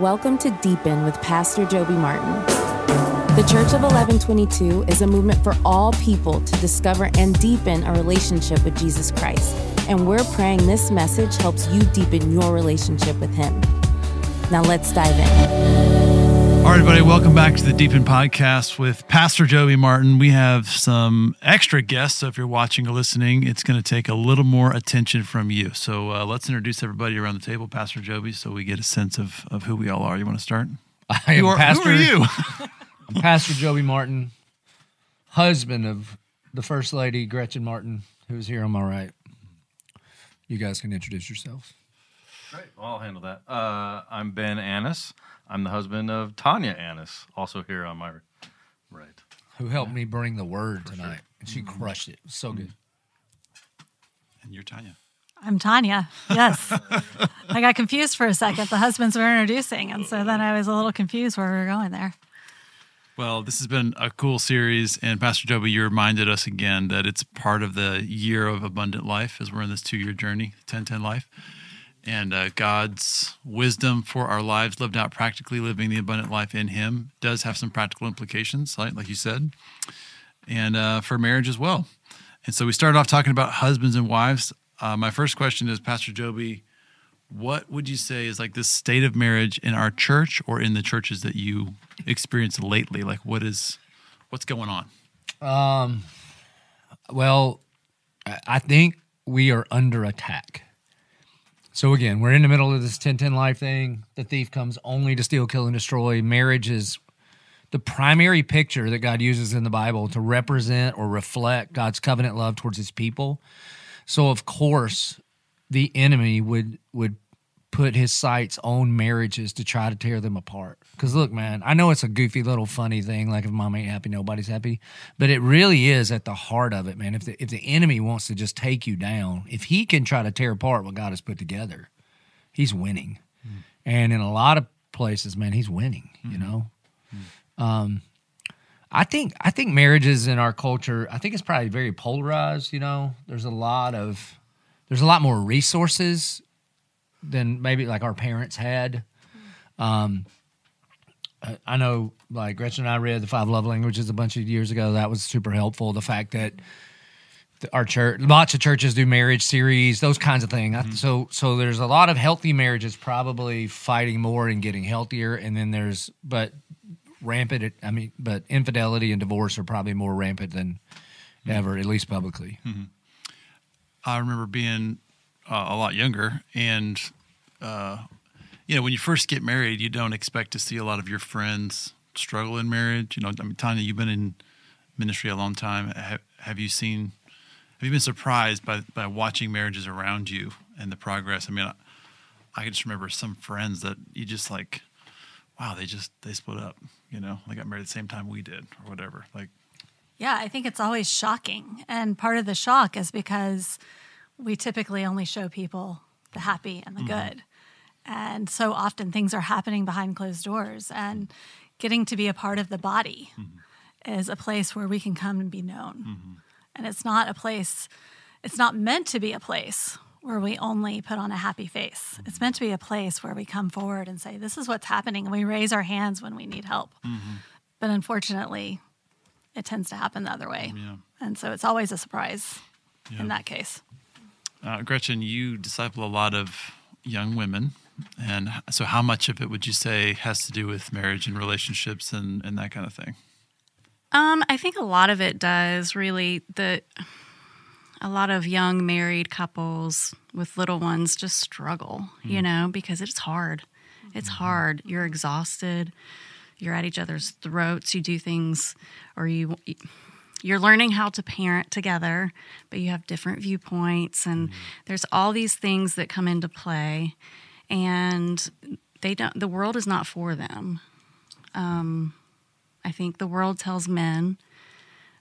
Welcome to Deepen with Pastor Joby Martin. The Church of 1122 is a movement for all people to discover and deepen a relationship with Jesus Christ. And we're praying this message helps you deepen your relationship with Him. Now let's dive in. All right, everybody, welcome back to the Deepen Podcast with Pastor Joby Martin. We have some extra guests, so if you're watching or listening, it's going to take a little more attention from you. So uh, let's introduce everybody around the table, Pastor Joby, so we get a sense of, of who we all are. You want to start? I am are, Pastor, who are you? I'm Pastor Joby Martin, husband of the First Lady Gretchen Martin, who's here on my right. You guys can introduce yourselves. Great. Well, I'll handle that. Uh, I'm Ben Annis. I'm the husband of Tanya Annis, also here on my right. Who helped me bring the word tonight? And she Mm-hmm. crushed it. It was so good. and you're Tanya. I'm Tanya. Yes. I got confused for a second. The husbands were introducing, and so then I was a little confused where we were going there. Well, this has been a cool series, and Pastor Joby, you reminded us again that it's part of the year of abundant life as we're in this two year journey, 1010 life. And uh, God's wisdom for our lives lived out practically, living the abundant life in Him, does have some practical implications, like, you said, and uh, for marriage as well. And so we started off talking about husbands and wives. Uh, my first question is, Pastor Joby, what would you say is like the state of marriage in our church or in the churches that you experienced lately? Like, what is what's going on? Um, well, I think we are under attack. So again, we're in the middle of this 1010 life thing. The thief comes only to steal, kill, and destroy. Marriage is the primary picture that God uses in the Bible to represent or reflect God's covenant love towards his people. So of course, the enemy would would put his sights on marriages to try to tear them apart. Because look, man, I know it's a goofy little funny thing, like if mom ain't happy, nobody's happy. But it really is at the heart of it, man. If the if the enemy wants to just take you down, if he can try to tear apart what God has put together, he's winning. Hmm. And in a lot of places, man, he's winning. You hmm. know. Hmm. Um, I think I think marriages in our culture, I think it's probably very polarized. You know, there's a lot of there's a lot more resources than maybe like our parents had. Um, I- know, like Gretchen and I read the Five Love Languages a bunch of years ago. That was super helpful. The fact that our church, lots of churches do marriage series, those kinds of things. I- mm-hmm. So, so there's a lot of healthy marriages probably fighting more and getting healthier, and then there's but rampant. I mean, but infidelity and divorce are probably more rampant than mm-hmm. ever, at least publicly. Mm-hmm. I remember being uh, a lot younger, and uh, you know, when you first get married, you don't expect to see a lot of your friends struggle in marriage. You know, I mean, Tanya, you've been in ministry a long time. Have, have you seen? Have you been surprised by by watching marriages around you and the progress? I mean, I, I can just remember some friends that you just like, wow, they just they split up. You know, they got married the same time we did, or whatever. Like, Yeah, I think it's always shocking. And part of the shock is because we typically only show people the happy and the mm-hmm. good. And so often things are happening behind closed doors. And getting to be a part of the body mm-hmm. is a place where we can come and be known. Mm-hmm. And it's not a place, it's not meant to be a place where we only put on a happy face. It's meant to be a place where we come forward and say, This is what's happening. And we raise our hands when we need help. But unfortunately, it tends to happen the other way. Yeah. And so it's always a surprise Yeah. in that case. Uh, Gretchen, you disciple a lot of young women. And so, how much of it would you say has to do with marriage and relationships and, and that kind of thing? Um, I think a lot of it does really the a lot of young married couples with little ones just struggle, you know, because it's hard. It's hard. You're exhausted. You're at each other's throats. You do things or you you're learning how to parent together, but you have different viewpoints and mm-hmm. there's all these things that come into play and they don't the world is not for them. Um, I think the world tells men,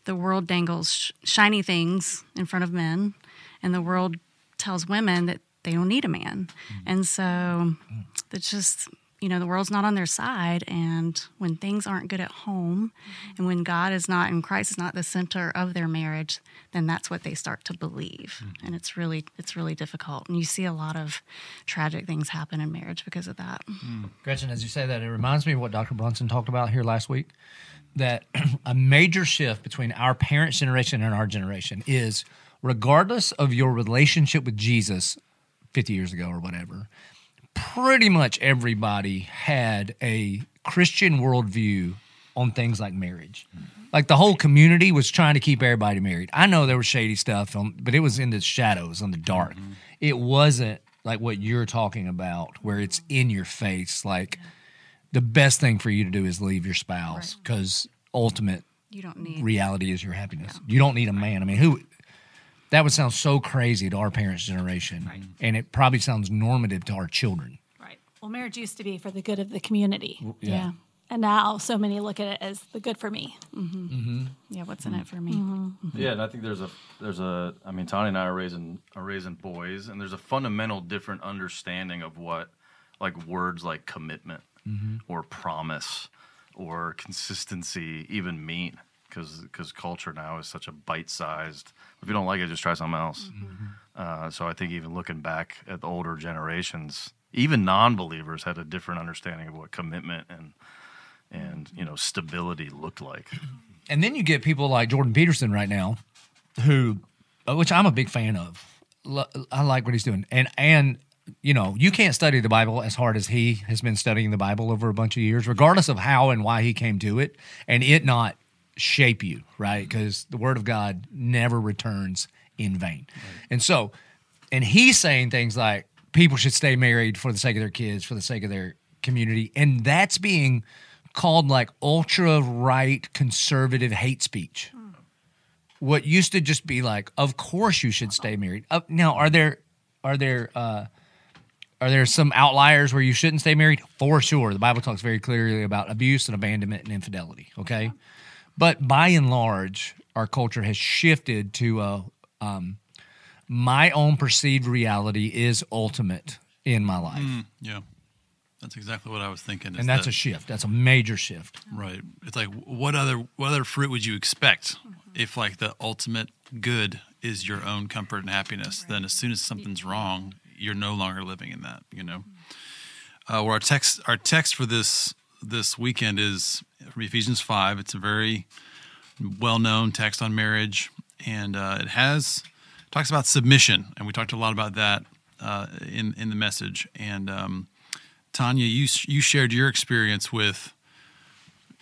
the world dangles sh- shiny things in front of men, and the world tells women that they don't need a man. Mm-hmm. And so mm. it's just you know the world's not on their side and when things aren't good at home and when god is not and christ is not the center of their marriage then that's what they start to believe hmm. and it's really it's really difficult and you see a lot of tragic things happen in marriage because of that hmm. Gretchen, as you say that, it reminds me of what Dr. Brunson talked about here last week. That a major shift between our parents' generation and our generation is regardless of your relationship with Jesus 50 years ago or whatever, pretty much everybody had a Christian worldview on things like marriage. Like the whole community was trying to keep everybody married. I know there was shady stuff, on, but it was in the shadows, on the dark. Mm-hmm. It wasn't like what you're talking about, where it's in your face. Like the best thing for you to do is leave your spouse because ultimate you don't need reality is your happiness. You don't need a man. I mean, who? That would sound so crazy to our parents' generation, and it probably sounds normative to our children. Right. Well, marriage used to be for the good of the community. yeah And now so many look at it as the good for me. Mm-hmm. mm-hmm. yeah what's in it for me mm-hmm. Mm-hmm. Yeah, and I think there's a there's a I mean Tony and I are raising are raising boys, and there's a fundamental different understanding of what like words like commitment or promise or consistency even mean because because culture now is such a bite sized. If you don't like it, just try something else. Uh, so I think even looking back at the older generations, even non believers had a different understanding of what commitment and and you know stability looked like. And then you get people like Jordan Peterson right now, who, uh, which I'm a big fan of. I like what he's doing, and and you know you can't study the Bible as hard as he has been studying the Bible over a bunch of years, regardless of how and why he came to it, and it not shape you right because the Word of God never returns in vain, and so, and he's saying things like people should stay married for the sake of their kids, for the sake of their community, and that's being called like ultra right conservative hate speech. What used to just be like, of course you should stay married. Uh, now, are there are there uh, are there some outliers where you shouldn't stay married? For sure, the Bible talks very clearly about abuse and abandonment and infidelity. Okay, but by and large, our culture has shifted to a um, my own perceived reality is ultimate in my life, Yeah, that's exactly what I was thinking. and that's that- a shift. That's a major shift. Right. It's like what other what other fruit would you expect if like the ultimate good is your own comfort and happiness? Then as soon as something's wrong, you're no longer living in that. You know. Uh, where our text our text for this this weekend is from Ephesians five. It's a very well known text on marriage, and uh, it has talks about submission, and we talked a lot about that uh, in in the message. And um, Tanya, you you shared your experience with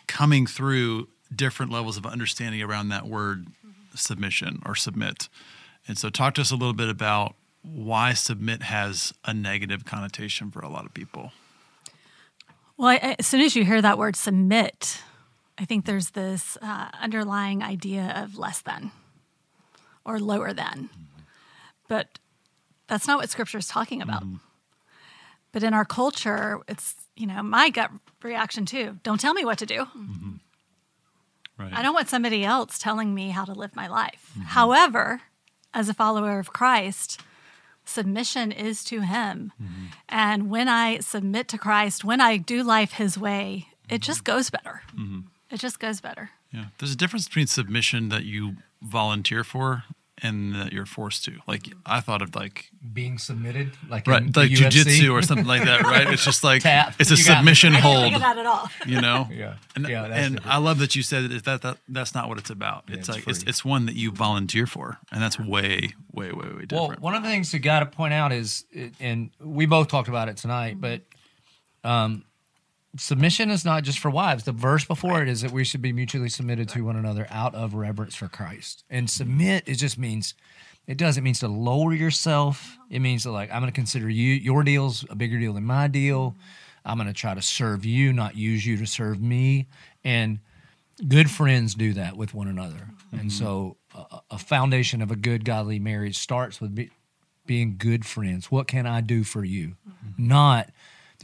coming through different levels of understanding around that word submission or submit. And so, talk to us a little bit about why submit has a negative connotation for a lot of people. Well, I, as soon as you hear that word submit, I think there's this uh, underlying idea of less than or lower than. But that's not what scripture is talking about. Mm-hmm. But in our culture, it's, you know, my gut reaction too don't tell me what to do. Mm-hmm. Right. I don't want somebody else telling me how to live my life. Mm-hmm. However, as a follower of Christ, submission is to Him. Mm-hmm. And when I submit to Christ, when I do life His way, it just mm-hmm. goes better. Mm-hmm. It just goes better. Yeah. There's a difference between submission that you volunteer for and that you're forced to. Like I thought of like Being submitted, like right, in like the UFC. jujitsu or something like that, right? It's just like Tap. it's a You got me. submission I didn't hold. think of that at all. you know Yeah. and, Yeah, that's and i love that you said that, that, that that's not what it's about it's it's like it's, free. it's one that you volunteer for and that's way way way way different. Well, one of the things you got to point out is, and we both talked about it tonight, but um, submission is not just for wives. The verse before it is that we should be mutually submitted to one another out of reverence for Christ. And submit, it just means, it does, it means to lower yourself. It means to like, I'm going to consider you, your deal's a bigger deal than my deal. I'm going to try to serve you, not use you to serve me. And good friends do that with one another. And so a, a foundation of a good godly marriage starts with be, being good friends. What can I do for you? Not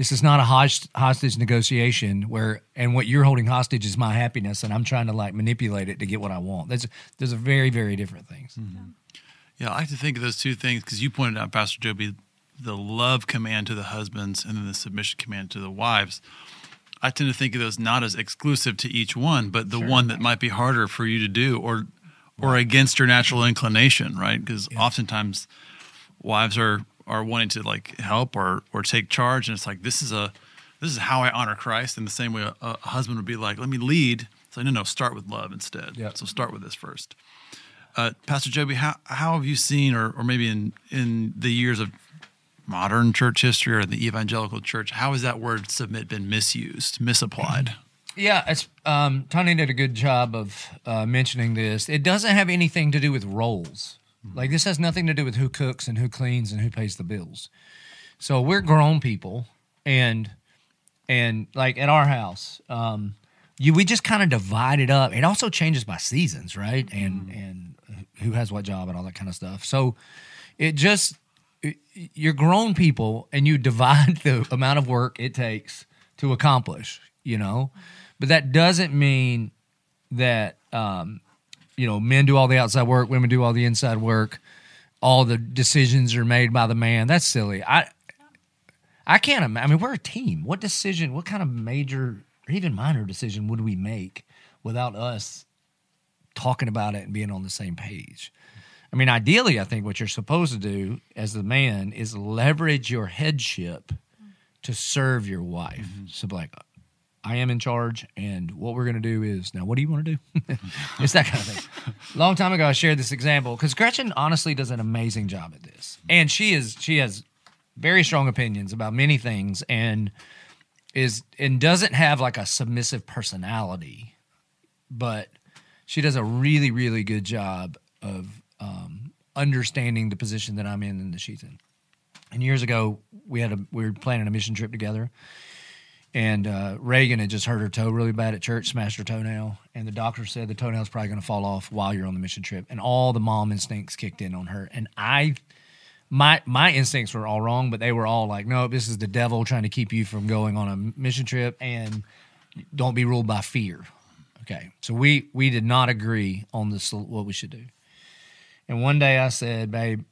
this is not a host- hostage negotiation where and what you're holding hostage is my happiness and I'm trying to like manipulate it to get what I want. That's those are very very different things. Mm-hmm. yeah i like to think of those two things because you pointed out pastor joby the love command to the husbands and then the submission command to the wives. I tend to think of those not as exclusive to each one, but the one that might be harder for you to do or or against your natural inclination, right? Because oftentimes wives are are wanting to like help or or take charge, and it's like this is a this is how I honor Christ. In the same way, a, a husband would be like, "Let me lead." Like, no, no, start with love instead. Yep. So start with this first. Uh, Pastor Joby, how how have you seen, or or maybe in in the years of modern church history or the evangelical church, how has that word submit been misused, misapplied? Yeah, it's um, Tony did a good job of uh, mentioning this. It doesn't have anything to do with roles. Like this has nothing to do with who cooks and who cleans and who pays the bills. So we're grown people, and and like at our house, um, you we just kind of divide it up. It also changes by seasons, right? And and who has what job and all that kind of stuff. So it just it- you're grown people and you divide the amount of work it takes to accomplish you know but that doesn't mean that um you know men do all the outside work women do all the inside work. All the decisions are made by the man. That's silly. I i can't ima- i mean we're a team. What decision what kind of major or even minor decision would we make without us talking about it and being on the same page? I mean, ideally, I think what you're supposed to do as the man is leverage your headship to serve your wife. Mm-hmm. So, like, I am in charge, and what we're going to do is now, what do you want to do? it's that kind of thing. Long time ago, I shared this example because Gretchen honestly does an amazing job at this, and she is she has very strong opinions about many things, and is and doesn't have like a submissive personality, but she does a really really good job of um, understanding the position that I'm in and that she's in. And years ago, we had a we were planning a mission trip together, and uh, Reagan had just hurt her toe really bad at church, smashed her toenail, and the doctor said the toenail's probably going to fall off while you're on the mission trip, and all the mom instincts kicked in on her, and I. My my instincts were all wrong, but they were all like, no, this is the devil trying to keep you from going on a mission trip, and don't be ruled by fear. Okay, so we we did not agree on this what we should do. And one day I said, babe,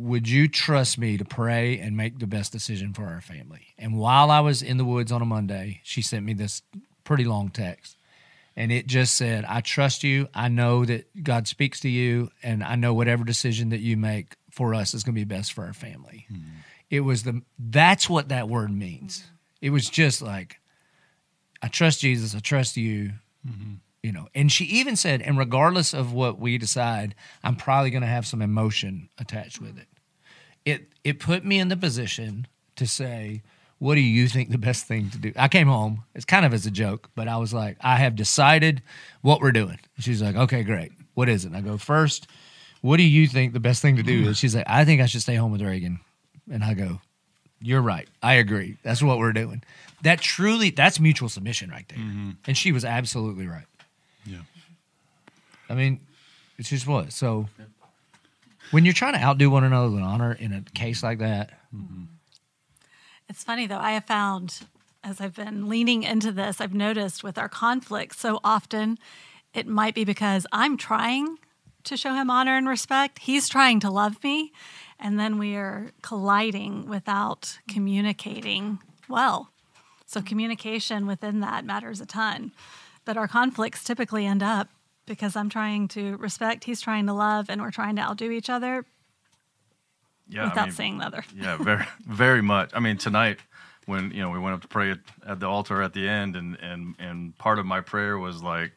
would you trust me to pray and make the best decision for our family? And while I was in the woods on a Monday, she sent me this pretty long text. And it just said, I trust you. I know that God speaks to you. And I know whatever decision that you make for us is going to be best for our family. Hmm. It was the, that's what that word means. Hmm. It was just like, I trust Jesus. I trust you mm-hmm. you know and she even said and regardless of what we decide i'm probably going to have some emotion attached with hmm. it it it put me in the position to say what do you think the best thing to do i came home it's kind of as a joke but i was like i have decided what we're doing she's like okay great what is it and i go first what do you think the best thing to do is she's like i think i should stay home with reagan and i go you're right. I agree. That's what we're doing. That truly, that's mutual submission right there. Mm-hmm. And she was absolutely right. Yeah. I mean, it just was. So when you're trying to outdo one another with honor in a case like that, mm-hmm. It's funny though, I have found as I've been leaning into this, I've noticed with our conflicts so often it might be because I'm trying to show him honor and respect. He's trying to love me. And then we are colliding without communicating well. So communication within that matters a ton. But our conflicts typically end up because I'm trying to respect, he's trying to love, and we're trying to outdo each other Yeah, without I mean, saying the other. Yeah, very, very much. I mean, tonight when you know we went up to pray at, at the altar at the end, and and and part of my prayer was like,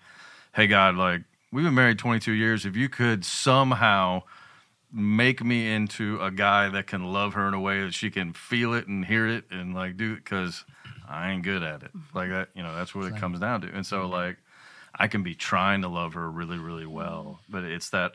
"Hey God, like we've been married 22 years. If you could somehow make me into a guy that can love her in a way that she can feel it and hear it and like do it, because I ain't good at it. Like that, you know, that's what it comes down to. And so mm-hmm. like, I can be trying to love her really, really well, but it's that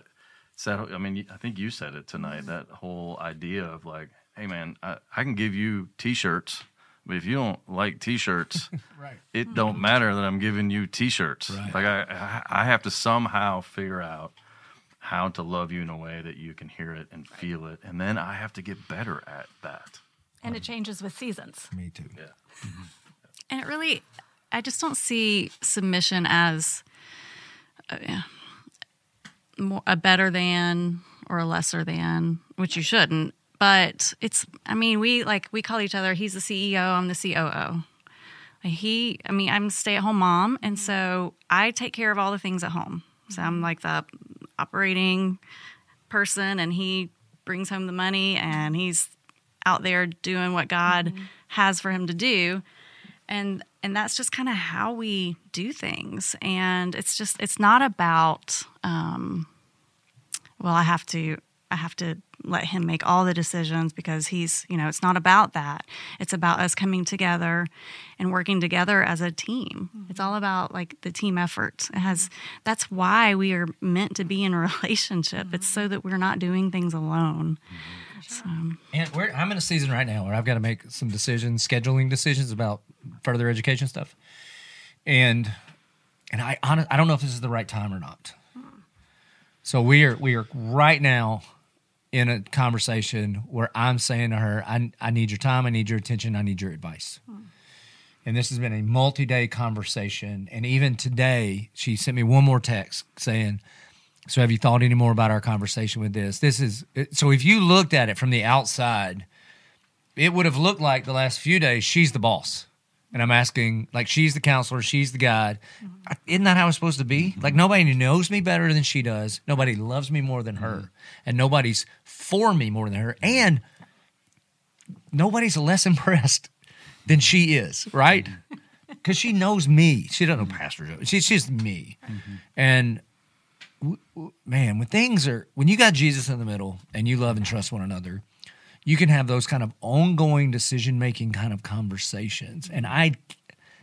it's that I mean, I think you said it tonight. That whole idea of like, hey man, I, I can give you T-shirts, but if you don't like T-shirts, right. it hmm. don't matter that I'm giving you T-shirts. Right. Like I, I I have to somehow figure out how to love you in a way that you can hear it and feel it, and then I have to get better at that. And it changes with seasons. Me too. Yeah. Mm-hmm. And it really, I just don't see submission as uh, a, more, a better than or a lesser than, which you shouldn't. but it's I mean we like we call each other. He's the CEO. I'm the COO. He, I mean, I'm a stay at home mom, and so I take care of all the things at home. So I'm like the operating person, and he brings home the money, and he's out there doing what God mm-hmm. has for him to do, and and that's just kind of how we do things. And it's just it's not about um, well, I have to I have to let him make all the decisions because he's, you know, it's not about that. It's about us coming together and working together as a team. Mm-hmm. It's all about like the team effort. It has that's why we are meant to be in a relationship. Mm-hmm. It's so that we're not doing things alone. So. And I'm in a season right now where I've got to make some decisions, scheduling decisions about further education stuff. And and I honest, I don't know if this is the right time or not. Hmm. So we are we are right now in a conversation where I'm saying to her, I, I need your time, I need your attention, I need your advice. Hmm. And this has been a multi day conversation. And even today, she sent me one more text saying, So have you thought any more about our conversation with this? This is so if you looked at it from the outside, it would have looked like the last few days she's the boss and I'm asking, like, she's the counselor, she's the guide. Mm-hmm. Isn't that how it's supposed to be? Like, nobody knows me better than she does. Nobody loves me more than her. Mm-hmm. And nobody's for me more than her. And nobody's less impressed than she is, right? Because she knows me. She doesn't know Pastor Joe. She, she's me. Mm-hmm. And man, when things are, when you got Jesus in the middle and you love and trust one another, you can have those kind of ongoing decision making kind of conversations. And I,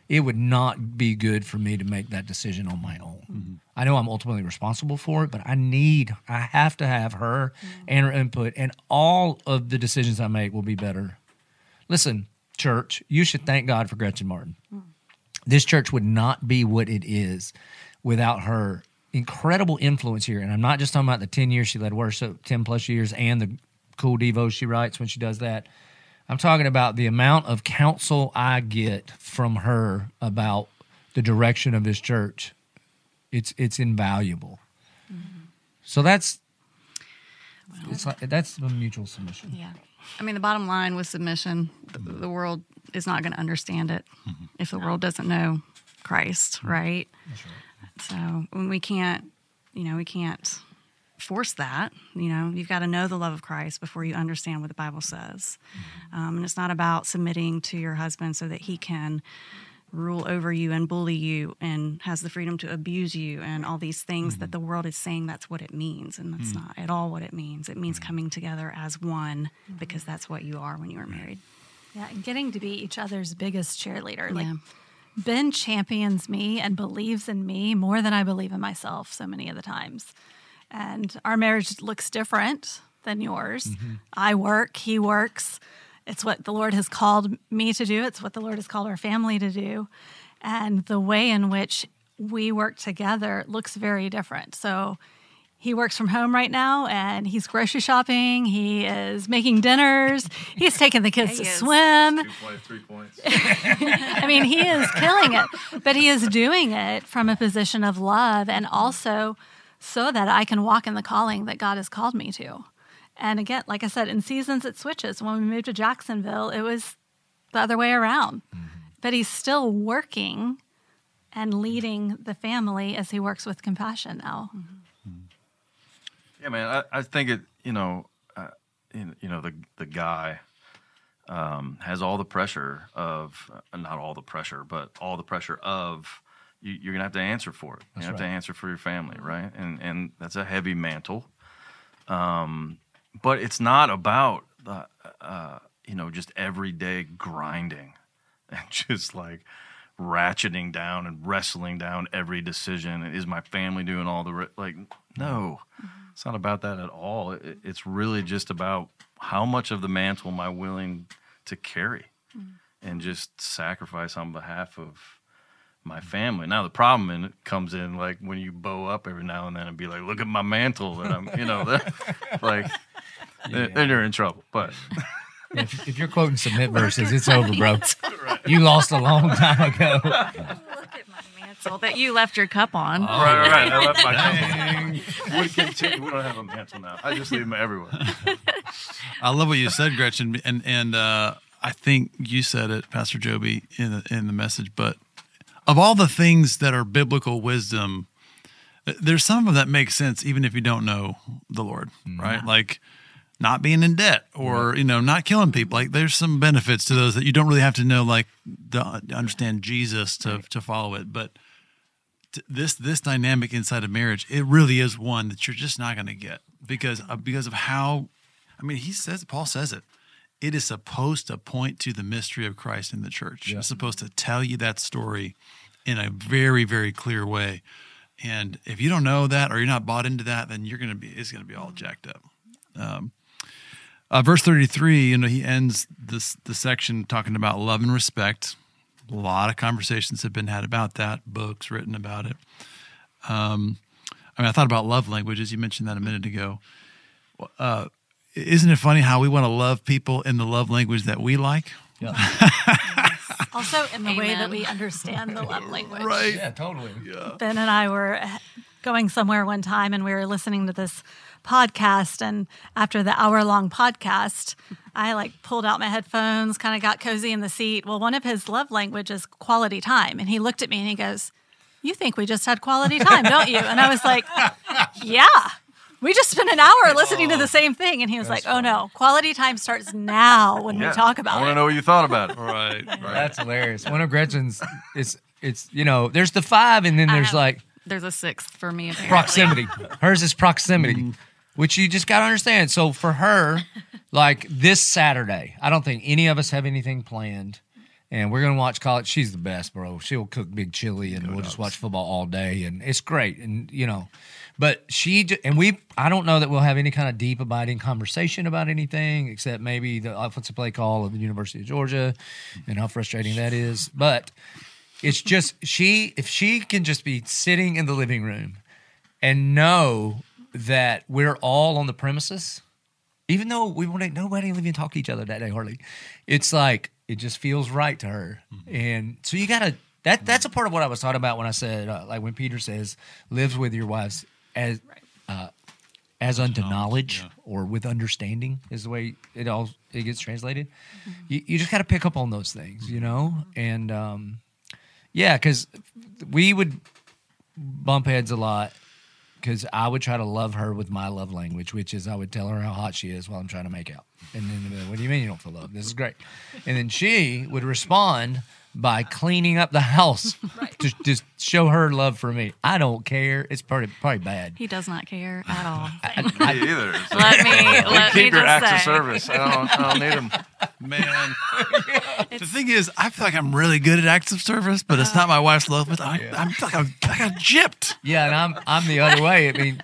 it would not be good for me to make that decision on my own. Mm-hmm. I know I'm ultimately responsible for it, but I need, I have to have her mm-hmm. and her input, and all of the decisions I make will be better. Listen, church, you should thank God for Gretchen Martin. Mm-hmm. This church would not be what it is without her incredible influence here. And I'm not just talking about the 10 years she led worship, 10 plus years, and the cool devos she writes when she does that. I'm talking about the amount of counsel I get from her about the direction of this church. It's it's invaluable. Mm-hmm. So that's well, it's like that's a mutual submission. Yeah. I mean, the bottom line with submission, the, the world is not going to understand it mm-hmm. if the world doesn't know Christ, mm-hmm. right? right? So when we can't, you know, we can't force that. You know, you've got to know the love of Christ before you understand what the Bible says. Mm-hmm. Um, and it's not about submitting to your husband so that he can rule over you and bully you and has the freedom to abuse you and all these things mm-hmm. that the world is saying that's what it means. And that's mm-hmm. not at all what it means. It means mm-hmm. coming together as one mm-hmm. because that's what you are when you are married. Yeah, and getting to be each other's biggest cheerleader. Like, yeah. Ben champions me and believes in me more than I believe in myself so many of the times and our marriage looks different than yours. Mm-hmm. I work, he works. It's what the Lord has called me to do, it's what the Lord has called our family to do. And the way in which we work together looks very different. So he works from home right now and he's grocery shopping. He is making dinners. He's taking the kids to swim. Two points, three points. I mean, he is killing it, but he is doing it from a position of love and also so that I can walk in the calling that God has called me to. And again, like I said, in seasons it switches. When we moved to Jacksonville, it was the other way around. Mm-hmm. But he's still working and leading the family as he works with compassion now. Mm-hmm. Yeah, man, I, I, think it. You know, uh, you know the the guy um, has all the pressure of uh, not all the pressure, but all the pressure of you, are gonna have to answer for it. You have right. to answer for your family, right? And and that's a heavy mantle. Um, but it's not about the uh, you know just everyday grinding and just like ratcheting down and wrestling down every decision. Is my family doing all the re- like? No, mm-hmm. It's not about that at all. It, it's really just about how much of the mantle am I willing to carry mm-hmm. and just sacrifice on behalf of my family. Now the problem in it comes in like when you bow up every now and then and be like, "Look at my mantle," and I'm, you know, like yeah. then you're in trouble. But if, if, you're quoting submit verses, it's over, bro. You lost a long time ago. Look at my mantle. mantle that you left your cup on. Right, right, right. I left my cup. Would continue. We don't have a mantle now. I just leave them everywhere. I love what you said, Gretchen, and and uh, I think you said it, Pastor Joby, in the, in the message. But of all the things that are biblical wisdom, there's some of them that make sense even if you don't know the Lord, right? Like not being in debt or you know not killing people. Like there's some benefits to those that you don't really have to know, like to understand Jesus to to follow it, but. t- This this dynamic inside of marriage, it really is one that you're just not going to get because uh, because of how I mean, he says, Paul says it. It is supposed to point to the mystery of Christ in the church. It's supposed to tell you that story in a very, very clear way. And if you don't know that or you're not bought into that, then you're going to be, it's going to be all jacked up. Um, uh, verse 33, you know, he ends this the section talking about love and respect. A lot of conversations have been had about that, books written about it. Um, I mean, I thought about love languages. You mentioned that a minute ago isn't it funny how we want to love people in the love language that we like? Also, in the way that we understand the love language. Right. Yeah, totally. Yeah. Ben and I were going somewhere one time and we were listening to this podcast. And after the hour long podcast, I like pulled out my headphones, kind of got cozy in the seat. Well, one of his love languages is quality time. And he looked at me and he goes, You think we just had quality time, don't you? And I was like, Yeah. We just spent an hour listening to the same thing. And he was like, Oh no, quality time starts now when Yeah. we talk about it. I about want to know what you thought about it. Right, right. That's hilarious. One of Gretchen's, is it's you know, there's the five, and then there's have- like There's a sixth for me. Apparently. proximity. Hers is proximity, mm. Which you just got to understand. So for her, like this Saturday, I don't think any of us have anything planned. And we're gonna watch college. She's the best, bro. She'll cook big chili, and we'll just watch football all day, and it's great. And you know, but she and we. I don't know that we'll have any kind of deep, abiding conversation about anything, except maybe the offensive play call of the University of Georgia, and how frustrating that is. But it's just she. If she can just be sitting in the living room and know that we're all on the premises, even though we want to, nobody even talk to each other that day hardly. It's like it just feels right to her, and so you gotta. That that's a part of what I was talking about when I said uh, like when Peter says lives with your wives as uh, as unto knowledge yeah. or with understanding is the way it all it gets translated. You, you just got to pick up on those things, you know, and um, yeah, because we would bump heads a lot because I would try to love her with my love language, which is I would tell her how hot she is while I'm trying to make out. And then, what do you mean you don't feel love? This is great. And then she would respond by cleaning up the house to just show her love for me. I don't care. It's probably, probably bad. He does not care at all. Me either. So let me let me keep your just acts of service. I don't, I don't need them. Man, the thing is, I feel like I'm really good at acts of service, but it's uh. not my wife's love. But I, I'm like I'm, I got gypped. Yeah, and I'm I'm the other way. I mean,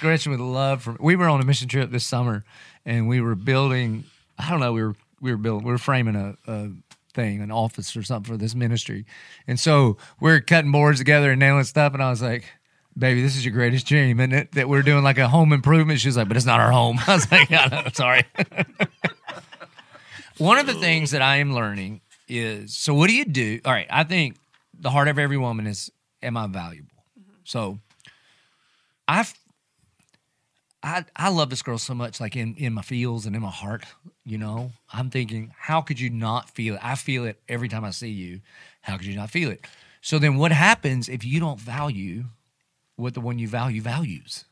Gretchen would love for we were on a mission trip this summer, and we were building. I don't know. We were we were building. We were framing a, a thing, an office or something for this ministry, and so we're cutting boards together and nailing stuff. And I was like. Baby, this is your greatest dream, isn't it? That we're doing like a home improvement. She was like, but it's not our home. I was like, yeah, no, sorry. One of the things that I am learning is so what do you do? All right, I think the heart of every woman is am I valuable? Mm-hmm. So I've I I love this girl so much, like in, in my feels and in my heart, you know. I'm thinking, how could you not feel it? I feel it every time I see you. How could you not feel it? So then what happens if you don't value what the one you value values?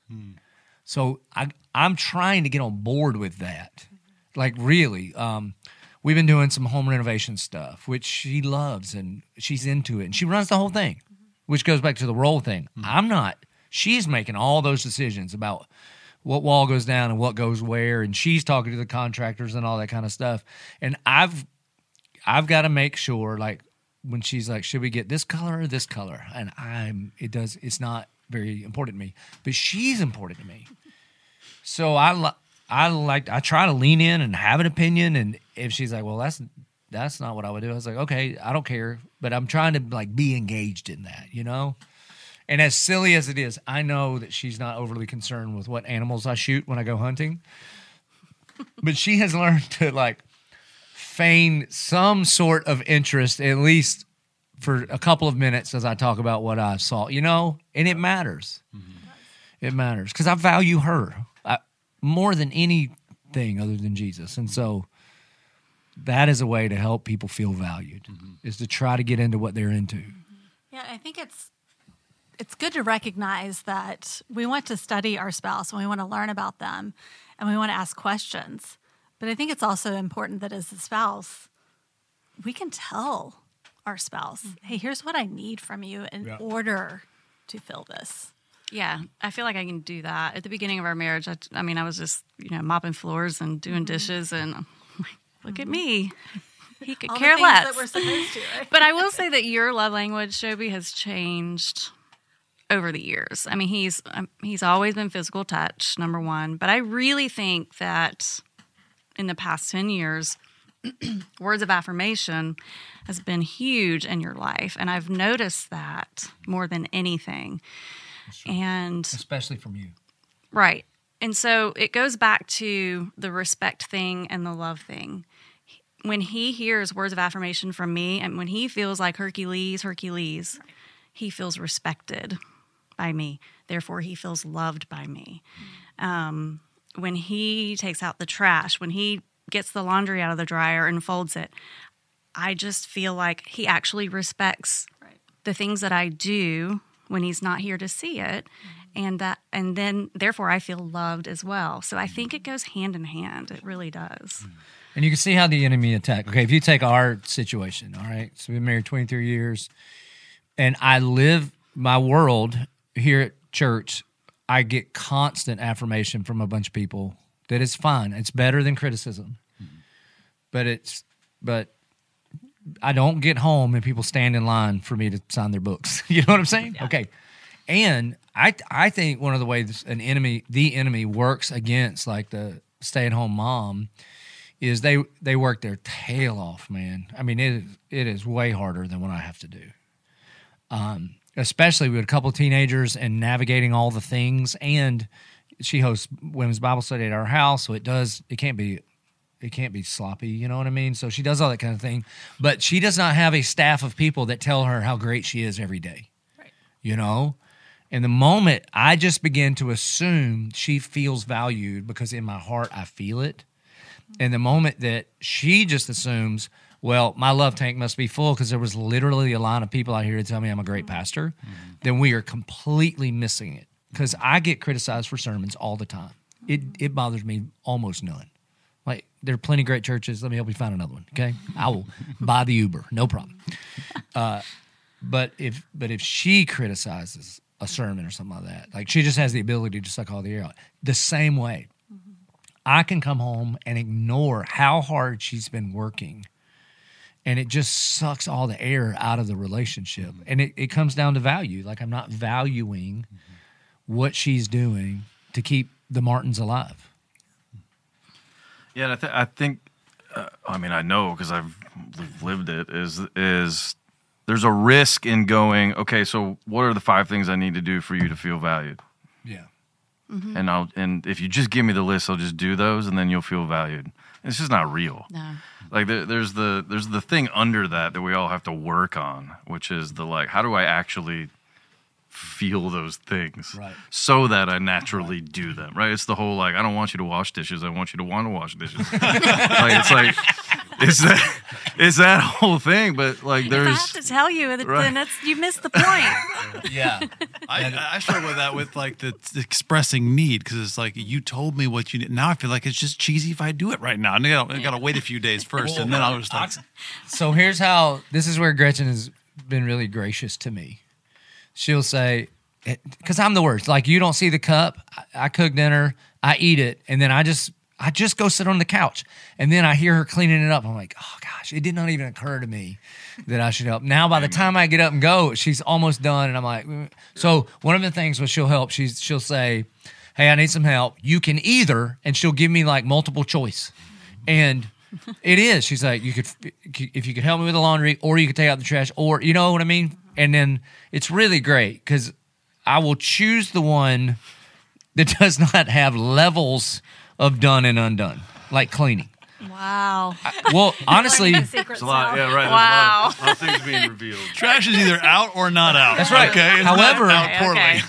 So I I'm trying to get on board with that. Like really. Um we've been doing some home renovation stuff, which she loves and she's into it and she runs the whole thing, which goes back to the role thing. I'm not. She's making all those decisions about what wall goes down and what goes where and she's talking to the contractors and all that kind of stuff. And I've I've got to make sure like when she's like should we get this color or this color and I'm it does it's not very important to me, but she's important to me. So I I like I try to lean in and have an opinion, and if she's like, well, that's that's not what I would do, I was like, okay, I don't care, but I'm trying to like be engaged in that, you know. And as silly as it is, I know that she's not overly concerned with what animals I shoot when I go hunting, but she has learned to like feign some sort of interest, at least for a couple of minutes as I talk about what I saw, you know, and it matters. Mm-hmm. It matters because I value her I, more than anything other than Jesus. And so that is a way to help people feel valued mm-hmm. is to try to get into what they're into. Mm-hmm. Yeah, I think it's it's good to recognize that we want to study our spouse and we want to learn about them and we want to ask questions. But I think it's also important that as a spouse, we can tell our spouse, mm-hmm. hey, here's what I need from you in Yeah. order to fill this. Yeah, I feel like I can do that. At the beginning of our marriage, I, I mean, I was just you know mopping floors and doing mm-hmm. dishes, and I'm like, look at mm-hmm. me. He could All care the less. that we're supposed to, right? but I will say that your love language, Joby, has changed over the years. I mean, he's um, he's always been physical touch, number one. But I really think that in the past ten years, words of affirmation has been huge in your life, and I've noticed that more than anything. And Especially from you. Right. And so it goes back to the respect thing and the love thing. When he hears words of affirmation from me and when he feels like Hercules, Hercules, he feels respected by me. Therefore, he feels loved by me. Mm. Um, when he takes out the trash, when he gets the laundry out of the dryer and folds it, I just feel like he actually respects Right. the things that I do when he's not here to see it mm-hmm. and that and then therefore I feel loved as well. So I think it mm. goes hand in hand. It really does. Mm. And you can see how the enemy attack. Okay, if you take our situation, all right. So we've been married 23 years, and I live my world here at church. I get constant affirmation from a bunch of people that it's fine. It's better than criticism, but it's but I don't get home and people stand in line for me to sign their books. You know what I'm saying? Okay. And I I think one of the ways an enemy the enemy works against like the stay at home mom is they they work their tail off, man. I mean it it is way harder than what I have to do. Um, especially with a couple of teenagers and navigating all the things and she hosts women's Bible study at our house, so it does it can't be it can't be sloppy, you know what I mean? So she does all that kind of thing, but she does not have a staff of people that tell her how great she is every day. Right. You know? And the moment I just begin to assume she feels valued because in my heart I feel it. And the moment that she just assumes, well, my love tank must be full because there was literally a line of people out here to tell me I'm a great mm-hmm. pastor, mm-hmm. then we are completely missing it. Because I get criticized for sermons all the time. It it bothers me almost none. Like there are plenty of great churches. Let me help you find another one. Okay, I will buy the Uber, no problem. Uh, but if but if she criticizes a sermon or something like that, like she just has the ability to suck all the air out. The same way, mm-hmm. I can come home and ignore how hard she's been working, and it just sucks all the air out of the relationship. Mm-hmm. And it, it comes down to value. Like I'm not valuing mm-hmm. what she's doing to keep the Martins alive. Yeah, I, th- I think, uh, I mean, I know because I've lived it. Is is there's a risk in going? Okay, so what are the five things I need to do for you to feel valued? Yeah. Mm-hmm. And I'll and if you just give me the list, I'll just do those, and then you'll feel valued. It's just not real. No. Like there, there's the there's the thing under that that we all have to work on, which is the like, how do I actually feel those things Right. so that I naturally do them? Right? It's the whole like, I don't want you to wash dishes. I want you to want to wash dishes. like it's like it's that it's that whole thing. But like If I there's have to tell you, that, Right. then it's, you missed the point. Yeah. I, I struggle with that with like the, the expressing need because it's like you told me what you need. Now I feel like it's just cheesy if I do it right now. And I gotta, I gotta wait a few days first, and then I'll just like, So here's how this is where Gretchen has been really gracious to me. She'll say, because I'm the worst. Like you don't see the cup. I, I cook dinner, I eat it, and then I just I just go sit on the couch, and then I hear her cleaning it up. I'm like, oh gosh, it did not even occur to me that I should help. Now by the time I get up and go, she's almost done, and I'm like, mm. so one of the things was she'll help. She's she'll say, hey, I need some help. You can either, and she'll give me like multiple choice, and. It is. She's like, you could, if you could help me with the laundry, or you could take out the trash, or you know what I mean. And then it's really great because I will choose the one that does not have levels of done and undone, like cleaning. Wow. Well, honestly, Learning the secrets It's a lot, yeah, right. Wow. a lot, of, a lot of things being revealed. Trash is either out or not out. That's right. Okay. It's However- not out Okay, poorly. okay.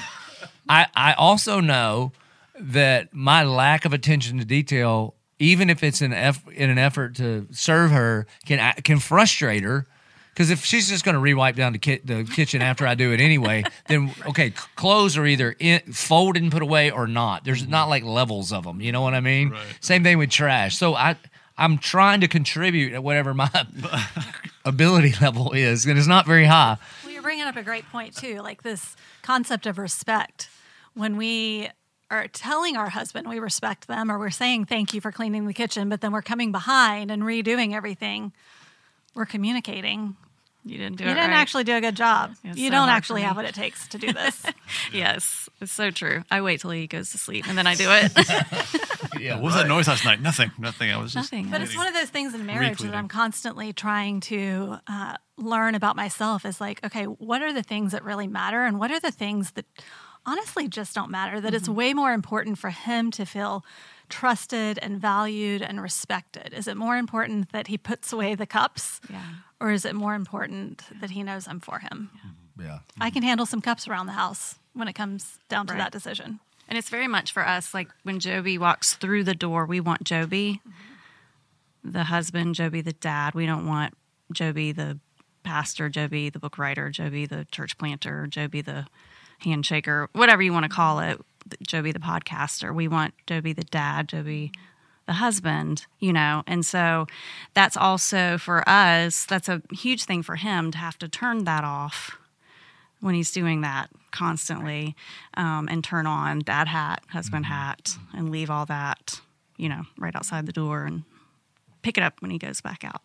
I, I also know that my lack of attention to detail, even if it's an eff- in an effort to serve her, can can frustrate her. Because if she's just going to rewipe down the, ki- the kitchen after I do it anyway, then okay, c- clothes are either in, folded and put away or not. There's mm-hmm. not like levels of them. You know what I mean? Right. Same thing with trash. So I I'm trying to contribute at whatever my ability level is, and it's not very high. Well, you're bringing up a great point too, like this concept of respect. When we are telling our husband we respect them, or we're saying thank you for cleaning the kitchen, but then we're coming behind and redoing everything, we're communicating. You didn't do You it didn't right. actually do a good job. You so don't actually have what it takes to do this. Yes, it's so true. I wait till he goes to sleep and then I do it. Yeah. What was that noise last night? Nothing. Nothing. I was just. Nothing. But it's one of those things in marriage that I'm constantly trying to uh, learn about myself is like, okay, what are the things that really matter? And what are the things that honestly just don't matter? That it's way more important for him to feel trusted and valued and respected. Is it more important that he puts away the cups? Yeah. Or is it more important that he knows I'm for him? Yeah. I can handle some cups around the house when it comes down to Right. that decision. And it's very much for us like when Joby walks through the door, we want Joby, the husband, Joby, the dad. We don't want Joby, the pastor, Joby, the book writer, Joby, the church planter, Joby, the handshaker, whatever you want to call it, Joby, the podcaster. We want Joby, the dad, Joby, the husband, you know. And so that's also for us, that's a huge thing for him to have to turn that off when he's doing that constantly um, and turn on dad hat, husband hat, and leave all that, you know, right outside the door and pick it up when he goes back out.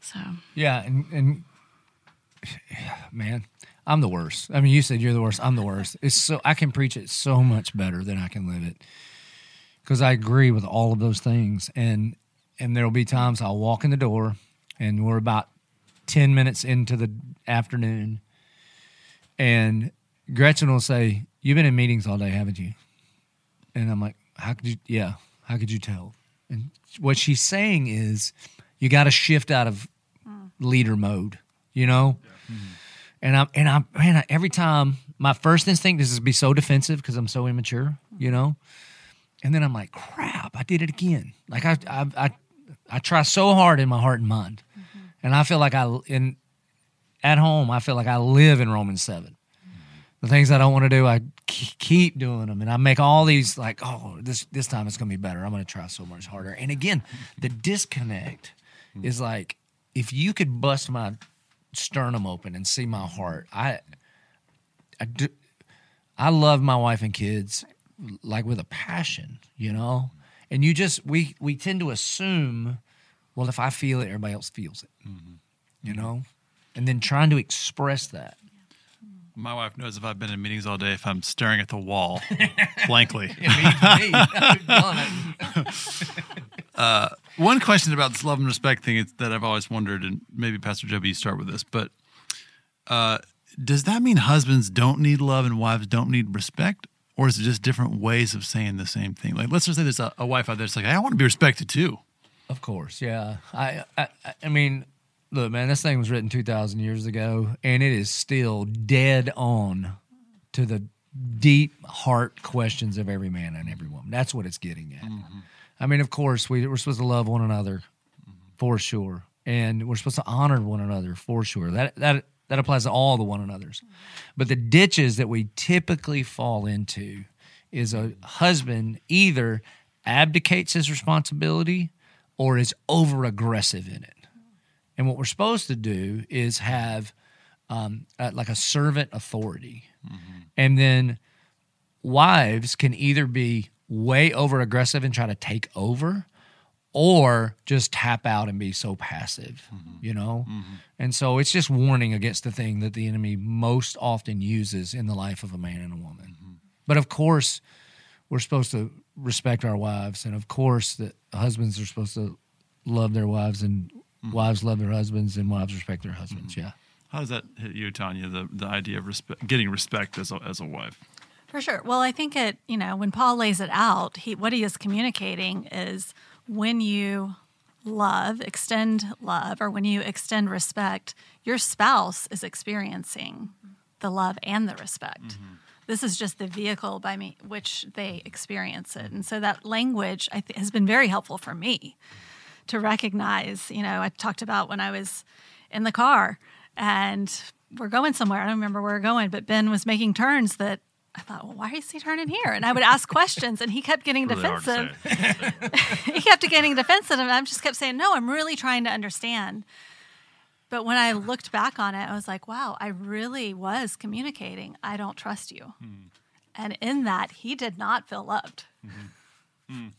So, Yeah, and and man, I'm the worst. I mean, you said you're the worst. I'm the worst. It's so I can preach it so much better than I can live it because I agree with all of those things. And and there'll be times I'll walk in the door, and we're about ten minutes into the afternoon, and Gretchen will say, "You've been in meetings all day, haven't you?" And I'm like, "How could you? Yeah, how could you tell?" And what she's saying is, you got to shift out of mm. leader mode, you know. Mm-hmm. And I'm and I'm man, I, every time my first instinct is to be so defensive because I'm so immature, you know. And then I'm like, crap, I did it again. Like I I I, I try so hard in my heart and mind, mm-hmm. and I feel like I in at home I feel like I live in Romans seven. The things I don't want to do, I keep doing them, and I make all these like, oh, this this time it's gonna be better. I'm gonna try so much harder. And again, the disconnect mm-hmm. is like if you could bust my sternum open and see my heart, I, I do, I love my wife and kids like with a passion, you know. And you just we we tend to assume, well, if I feel it, everybody else feels it, mm-hmm. you mm-hmm. know. And then trying to express that. My wife knows if I've been in meetings all day, if I'm staring at the wall blankly. One question about this love and respect thing is that I've always wondered, and maybe Pastor Joby, you start with this, but uh, does that mean husbands don't need love and wives don't need respect? Or is it just different ways of saying the same thing? Like, let's just say there's a, a wife out there that's like, I want to be respected too. Of course, yeah. I, I I mean, look, man, this thing was written two thousand years ago, and it is still dead on to the deep heart questions of every man and every woman. That's what it's getting at. I mean, of course, we, we're supposed to love one another for sure, and we're supposed to honor one another for sure. That that that applies to all the one another's. But the ditches that we typically fall into is a husband either abdicates his responsibility or is over aggressive in it. And what we're supposed to do is have um, uh, like a servant authority. And then wives can either be way over aggressive and try to take over or just tap out and be so passive, mm-hmm. you know? Mm-hmm. And so it's just warning against the thing that the enemy most often uses in the life of a man and a woman. Mm-hmm. But of course, we're supposed to respect our wives, and of course, that husbands are supposed to love their wives, and wives love their husbands, and wives respect their husbands. Yeah. How does that hit you, Tanya? The the idea of respect, getting respect as a, as a wife. For sure. Well, I think it, you know, when Paul lays it out, he what he is communicating is when you love, extend love, or when you extend respect, your spouse is experiencing the love and the respect. Mm-hmm. This is just the vehicle by me which they experience it, and so that language I th- has been very helpful for me to recognize. You know, I talked about when I was in the car and we're going somewhere. I don't remember where we're going, but Ben was making turns that I thought, well, why is he turning here? And I would ask questions, and he kept getting Really defensive he kept getting defensive and I just kept saying, No, I'm really trying to understand. But when I uh-huh. looked back on it, I was like, wow, I really was communicating. I don't trust you. Hmm. And in that, he did not feel loved. Mm-hmm. Mm.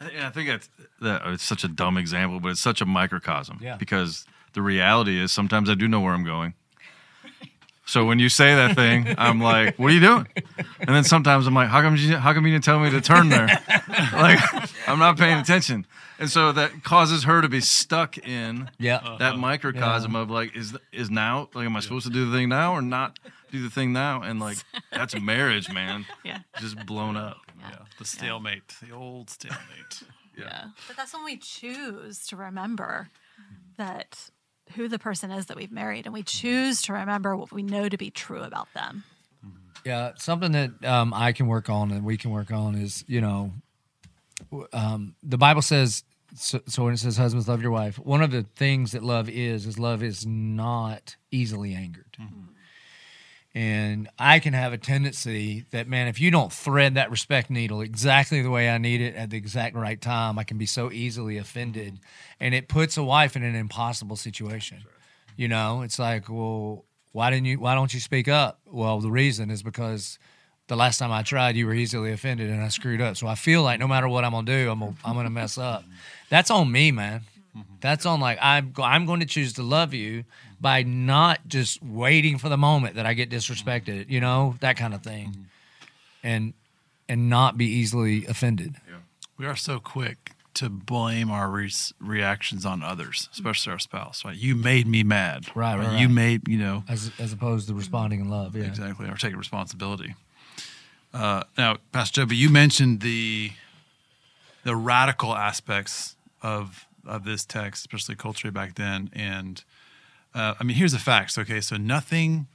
And I think that's that uh, it's such a dumb example, but it's such a microcosm. Yeah. Because the reality is sometimes I do know where I'm going. So when you say that thing, I'm like, "What are you doing?" And then sometimes I'm like, "How come you? How come you didn't tell me to turn there?" like I'm not paying attention, and so that causes her to be stuck in Yeah. that uh-huh. microcosm of like, is is now like, am I supposed to do the thing now or not do the thing now? And like, that's marriage, man. Yeah. Just blown up. Yeah, the stalemate, the old stalemate. Yeah. But that's when we choose to remember that who the person is that we've married and we choose to remember what we know to be true about them. Yeah, something that um, I can work on and we can work on is, you know, um, the Bible says, so, so when it says, husbands, love your wife, one of the things that love is, is love is not easily angered. And I can have a tendency that, man, if you don't thread that respect needle exactly the way I need it at the exact right time, I can be so easily offended. And it puts a wife in an impossible situation. You know, it's like, well, why didn't you? Why don't you speak up? Well, the reason is because the last time I tried, you were easily offended and I screwed up. So I feel like no matter what I'm gonna do, I'm gonna, I'm gonna mess up. That's on me, man. Mm-hmm. That's on like I'm I'm going to choose to love you by not just waiting for the moment that I get disrespected, you know, that kind of thing, and and not be easily offended. We are so quick to blame our re- reactions on others, especially our spouse. Right? You made me mad. Right, Or right, You made you know As as opposed to responding in love. Yeah. exactly or taking responsibility. Uh, now, Pastor Joby, you mentioned the the radical aspects of of this text, especially culturally back then. And uh, I mean, here's the facts. Okay, so nothing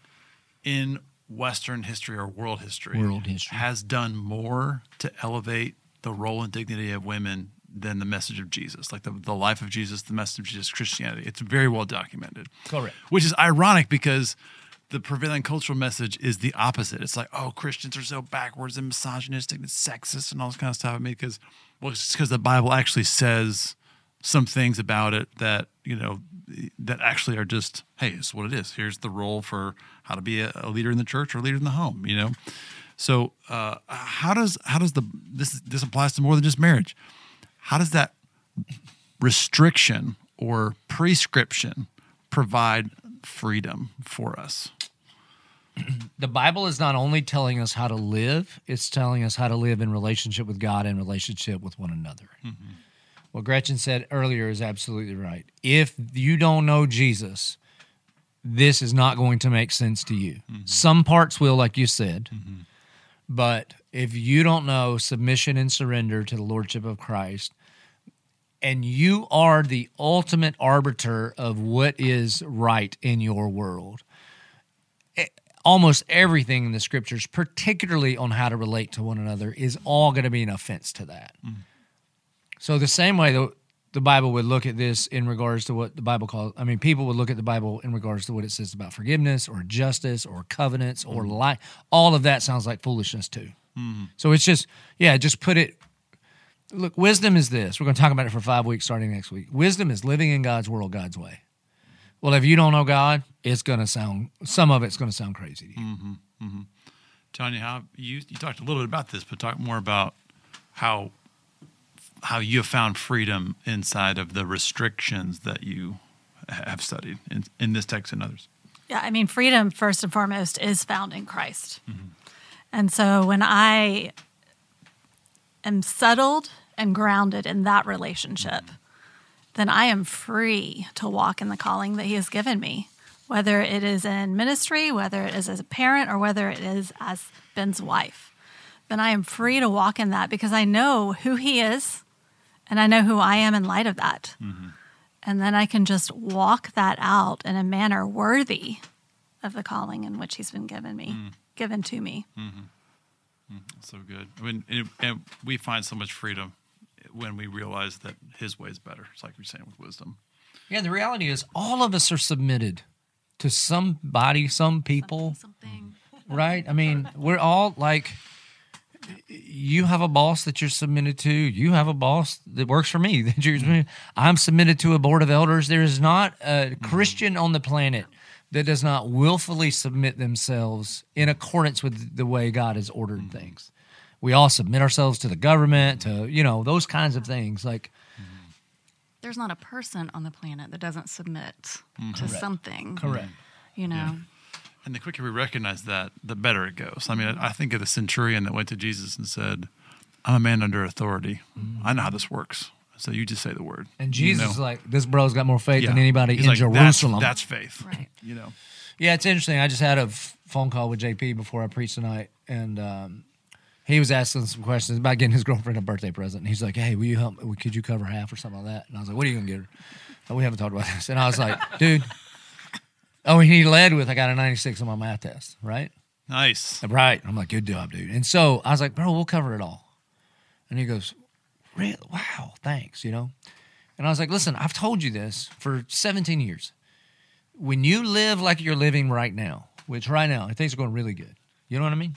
in Western history or world history, World history. has done more to elevate the role and dignity of women than the message of Jesus, like the, the life of Jesus, the message of Jesus, Christianity. It's very well documented. Correct. Which is ironic because the prevailing cultural message is the opposite. It's like, oh, Christians are so backwards and misogynistic and sexist and all this kind of stuff. I mean, because well, it's because the Bible actually says some things about it that you know that actually are just, hey, it's what it is. Here's the role for how to be a, a leader in the church or a leader in the home. You know, so uh, how does how does the this this applies to more than just marriage? How does that restriction or prescription provide freedom for us? the Bible is not only telling us how to live, it's telling us how to live in relationship with God and relationship with one another. What Gretchen said earlier is absolutely right. If you don't know Jesus, this is not going to make sense to you. Mm-hmm. Some parts will, like you said, mm-hmm. but if you don't know submission and surrender to the Lordship of Christ, and you are the ultimate arbiter of what is right in your world, eh, almost everything in the scriptures, particularly on how to relate to one another, is all going to be an offense to that. Mm-hmm. So the same way the the Bible would look at this in regards to what the Bible calls, I mean, people would look at the Bible in regards to what it says about forgiveness or justice or covenants or mm-hmm. life. All of that sounds like foolishness too. Mm-hmm. So it's just, yeah, just put it. Look, wisdom is this. We're going to talk about it for five weeks starting next week. Wisdom is living in God's world, God's way. Well, if you don't know God, it's going to sound, some of it's going to sound crazy to you. Mm-hmm. Tanya, how you you talked a little bit about this, but talk more about how how you have found freedom inside of the restrictions that you have studied in, in this text and others. Yeah, I mean, freedom first and foremost is found in Christ. Mm-hmm. And so when I am settled and grounded in that relationship, mm-hmm. then I am free to walk in the calling that He has given me, whether it is in ministry, whether it is as a parent, or whether it is as Ben's wife. Then I am free to walk in that because I know who He is And I know who I am in light of that. Mm-hmm. And then I can just walk that out in a manner worthy of the calling in which He's been given me, mm. given to me. Mm-hmm. Mm-hmm. So good. I mean, and, and we find so much freedom when we realize that His way is better. It's like you're saying with wisdom. Yeah, the reality is all of us are submitted to somebody, some people, Something. right? I mean, we're all like you have a boss that you're submitted to. You have a boss that works for me. That you're, mm-hmm. I'm submitted to a board of elders. There is not a mm-hmm. Christian on the planet that does not willfully submit themselves in accordance with the way God has ordered mm-hmm. things. We all submit ourselves to the government, to you know those kinds of things. Like There's not a person on the planet that doesn't submit to something. correct. You know. And the quicker we recognize that, the better it goes. I mean, I I think of the centurion that went to Jesus and said, I'm a man under authority. I know how this works. So you just say the word. And You Jesus know? is like, this bro's got more faith than anybody He's in like, "That's- Jerusalem. That's, faith. Right. You know. Yeah, it's interesting. I just had a f- phone call with JP before I preached tonight, and um, he was asking some questions about getting his girlfriend a birthday present. And he's like, "Hey, will you help? me? Could you cover half or something like that?" And I was like, "What are you gonna get her?" Oh, we haven't talked about this. And I was like, "Dude." Oh, and he led with, "I got a 96 on my math test." Right. Nice. Right. I'm like, good job, dude. And so I was like, bro, we'll cover it all. And he goes, really? Wow, thanks, you know? And I was like, listen, I've told you this for 17 years. When you live like you're living right now, which right now, things are going really good. You know what I mean?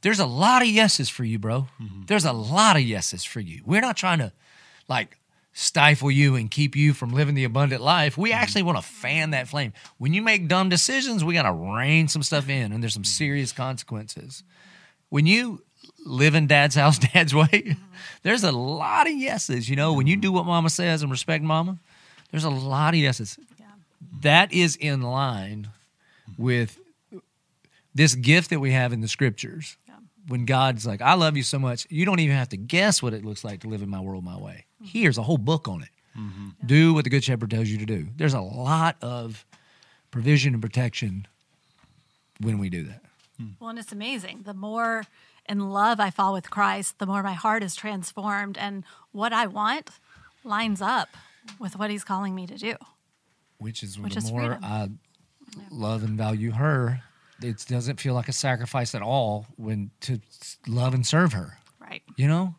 There's a lot of yeses for you, bro. Mm-hmm. There's a lot of yeses for you. We're not trying to like stifle you and keep you from living the abundant life. We mm-hmm. actually want to fan that flame. When you make dumb decisions, we got to rein some stuff in, and there's some mm-hmm. serious consequences. When you live in dad's house, dad's way, mm-hmm. there's a lot of yeses. You know, when you do what mama says and respect mama, there's a lot of yeses. That is in line with this gift that we have in the scriptures. When God's like, I love you so much, you don't even have to guess what it looks like to live in my world my way. Mm-hmm. Here's a whole book on it. Mm-hmm. Do what the Good Shepherd tells you to do. There's a lot of provision and protection when we do that. Hmm. Well, and it's amazing. The more in love I fall with Christ, the more my heart is transformed, and what I want lines up with what He's calling me to do. Which is Which the is more freedom. I love and value her, it doesn't feel like a sacrifice at all when to love and serve her. Right. you know.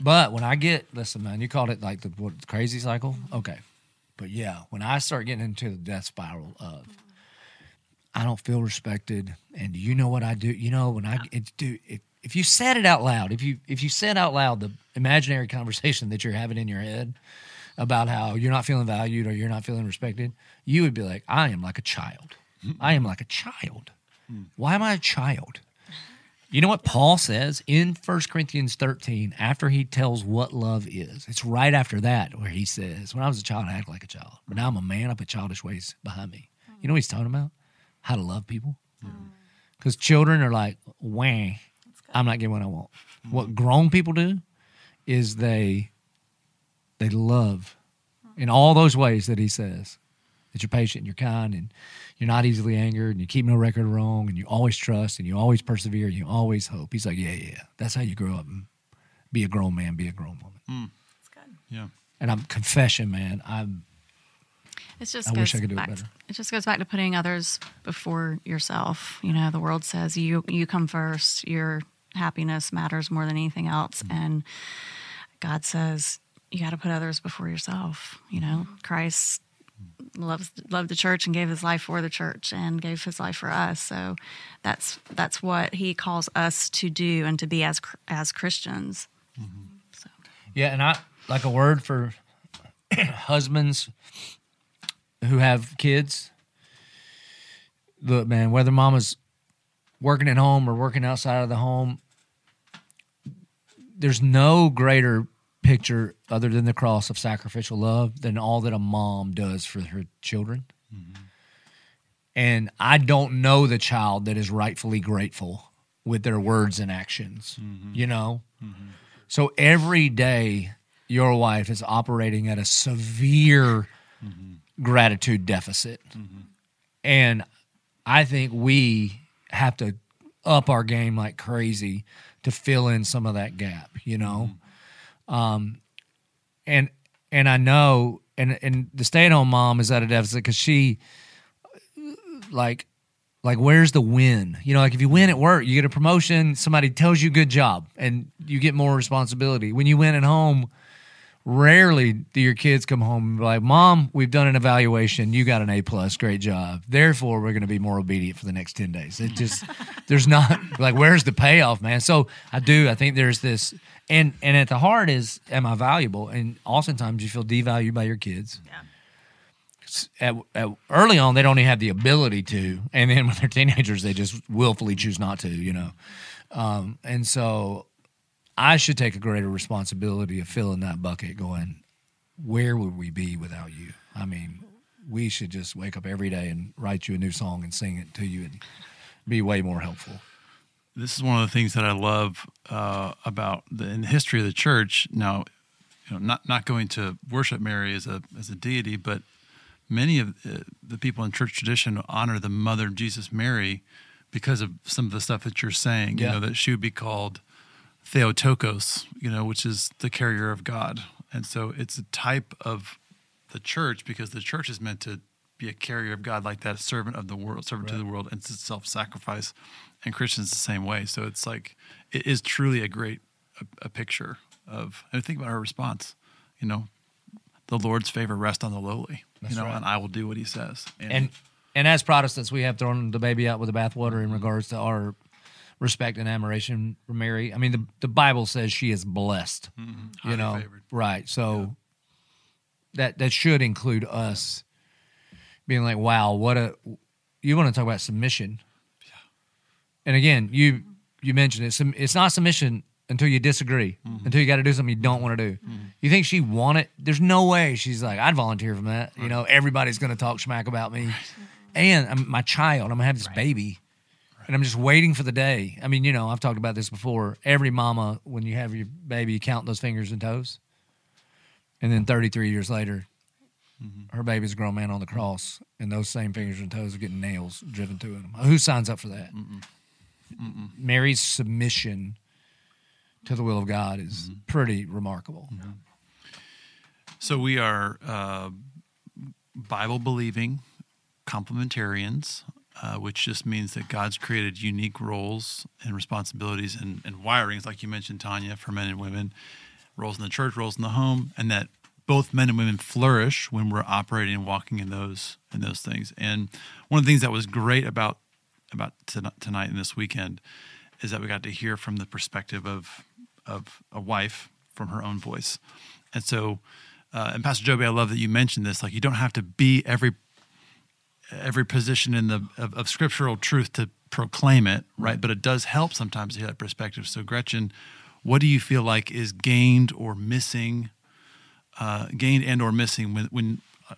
But when I get, listen, man, you called it like the what, crazy cycle, mm-hmm. okay. But yeah, when I start getting into the death spiral of, I don't feel respected, and you know what I do? You know when I it, do if, if you said it out loud, if you if you said out loud the imaginary conversation that you're having in your head about how you're not feeling valued or you're not feeling respected, you would be like, I am like a child. I am like a child. Hmm. Why am I a child? You know what Paul says in 1 Corinthians 13 after he tells what love is? It's right after that where he says, When I was a child, I acted like a child, but now I'm a man, I put childish ways behind me. You know what he's talking about? How to love people. Mm. Because children are like, wah, I'm not getting what I want. Hmm. What grown people do is they they love in all those ways that he says that you're patient and you're kind and you're not easily angered and you keep no record of wrong and you always trust and you always persevere and you always hope. He's like, yeah, yeah, that's how you grow up and be a grown man, be a grown woman. It's good. Yeah. And I'm confession, man. I'm It just I goes wish I could do it back, better. It just goes back to putting others before yourself. You know, the world says you you come first. Your happiness matters more than anything else, Mm-hmm. and God says you got to put others before yourself. You know, Christ loves loved the church and gave his life for the church and gave his life for us. So that's that's what he calls us to do and to be as as Christians. Mm-hmm. So Yeah, and I like a word for husbands who have kids. Look, man, whether mama's working at home or working outside of the home, there's no greater picture other than the cross of sacrificial love than all that a mom does for her children. Mm-hmm. And I don't know the child that is rightfully grateful with their words and actions, mm-hmm. you know? Mm-hmm. So every day, your wife is operating at a severe gratitude deficit. And I think we have to up our game like crazy to fill in some of that gap, you know? Um, and and I know, and and the stay at home mom is at a deficit because she, like, like where's the win? You know, like if you win at work, you get a promotion. Somebody tells you good job, and you get more responsibility. When you win at home, rarely do your kids come home and be like, "Mom, we've done an evaluation. You got an A plus. Great job. Therefore, we're going to be more obedient for the next ten days." It just there's not like where's the payoff, man. So I do. I think there's this, and and at the heart is, am I valuable? And oftentimes you feel devalued by your kids. Yeah. At, at, early on, they don't even have the ability to, and then when they're teenagers, they just willfully choose not to. You know, um, and so I should take a greater responsibility of filling that bucket going, where would we be without you? I mean, we should just wake up every day and write you a new song and sing it to you and be way more helpful. This is one of the things that I love uh, about the in the history of the church. Now, you know, not not going to worship Mary as a as a deity, but many of uh, the people in church tradition honor the mother of Jesus, Mary, because of some of the stuff that you're saying. Yeah. You know that she would be called Theotokos, you know, which is the carrier of God. And so it's a type of the church because the church is meant to be a carrier of God like that, a servant of the world, servant to the world, and to self sacrifice. And Christians the same way. So it's like, it is truly a great a, a picture of, and think about our response, you know, the Lord's favor rest on the lowly, That's you know, right. and I will do what he says. And and as Protestants, we have thrown the baby out with the bathwater in mm-hmm. regards to our respect and admiration for Mary. I mean, the the Bible says she is blessed. Mm-hmm. You know, favored. right? So that that should include us being like, "Wow, what a!" You want to talk about submission? Yeah. And again, you you mentioned it. It's not submission until you disagree, mm-hmm. until you got to do something you don't want to do. Mm-hmm. You think she wanted? There's no way she's like, I'd volunteer for that. You know, everybody's going to talk smack about me, and I'm my child. I'm gonna have this baby. And I'm just waiting for the day. I mean, you know, I've talked about this before. Every mama, when you have your baby, you count those fingers and toes. And then 33 years later, mm-hmm. her baby's a grown man on the cross, and those same fingers and toes are getting nails driven through them. Who signs up for that? Mary's submission to the will of God is mm-hmm. pretty remarkable. Mm-hmm. So we are uh, Bible believing complementarians, uh, which just means that God's created unique roles and responsibilities and, and wirings, like you mentioned, Tanya, for men and women, roles in the church, roles in the home, and that both men and women flourish when we're operating and walking in those in those things. And one of the things that was great about about tonight and this weekend is that we got to hear from the perspective of of a wife from her own voice. And so, uh, and Pastor Joby, I love that you mentioned this. Like, you don't have to be every every position in the of, of scriptural truth to proclaim it, right? But it does help sometimes to hear that perspective. So, Gretchen, what do you feel like is gained or missing, uh, gained and or missing when when uh,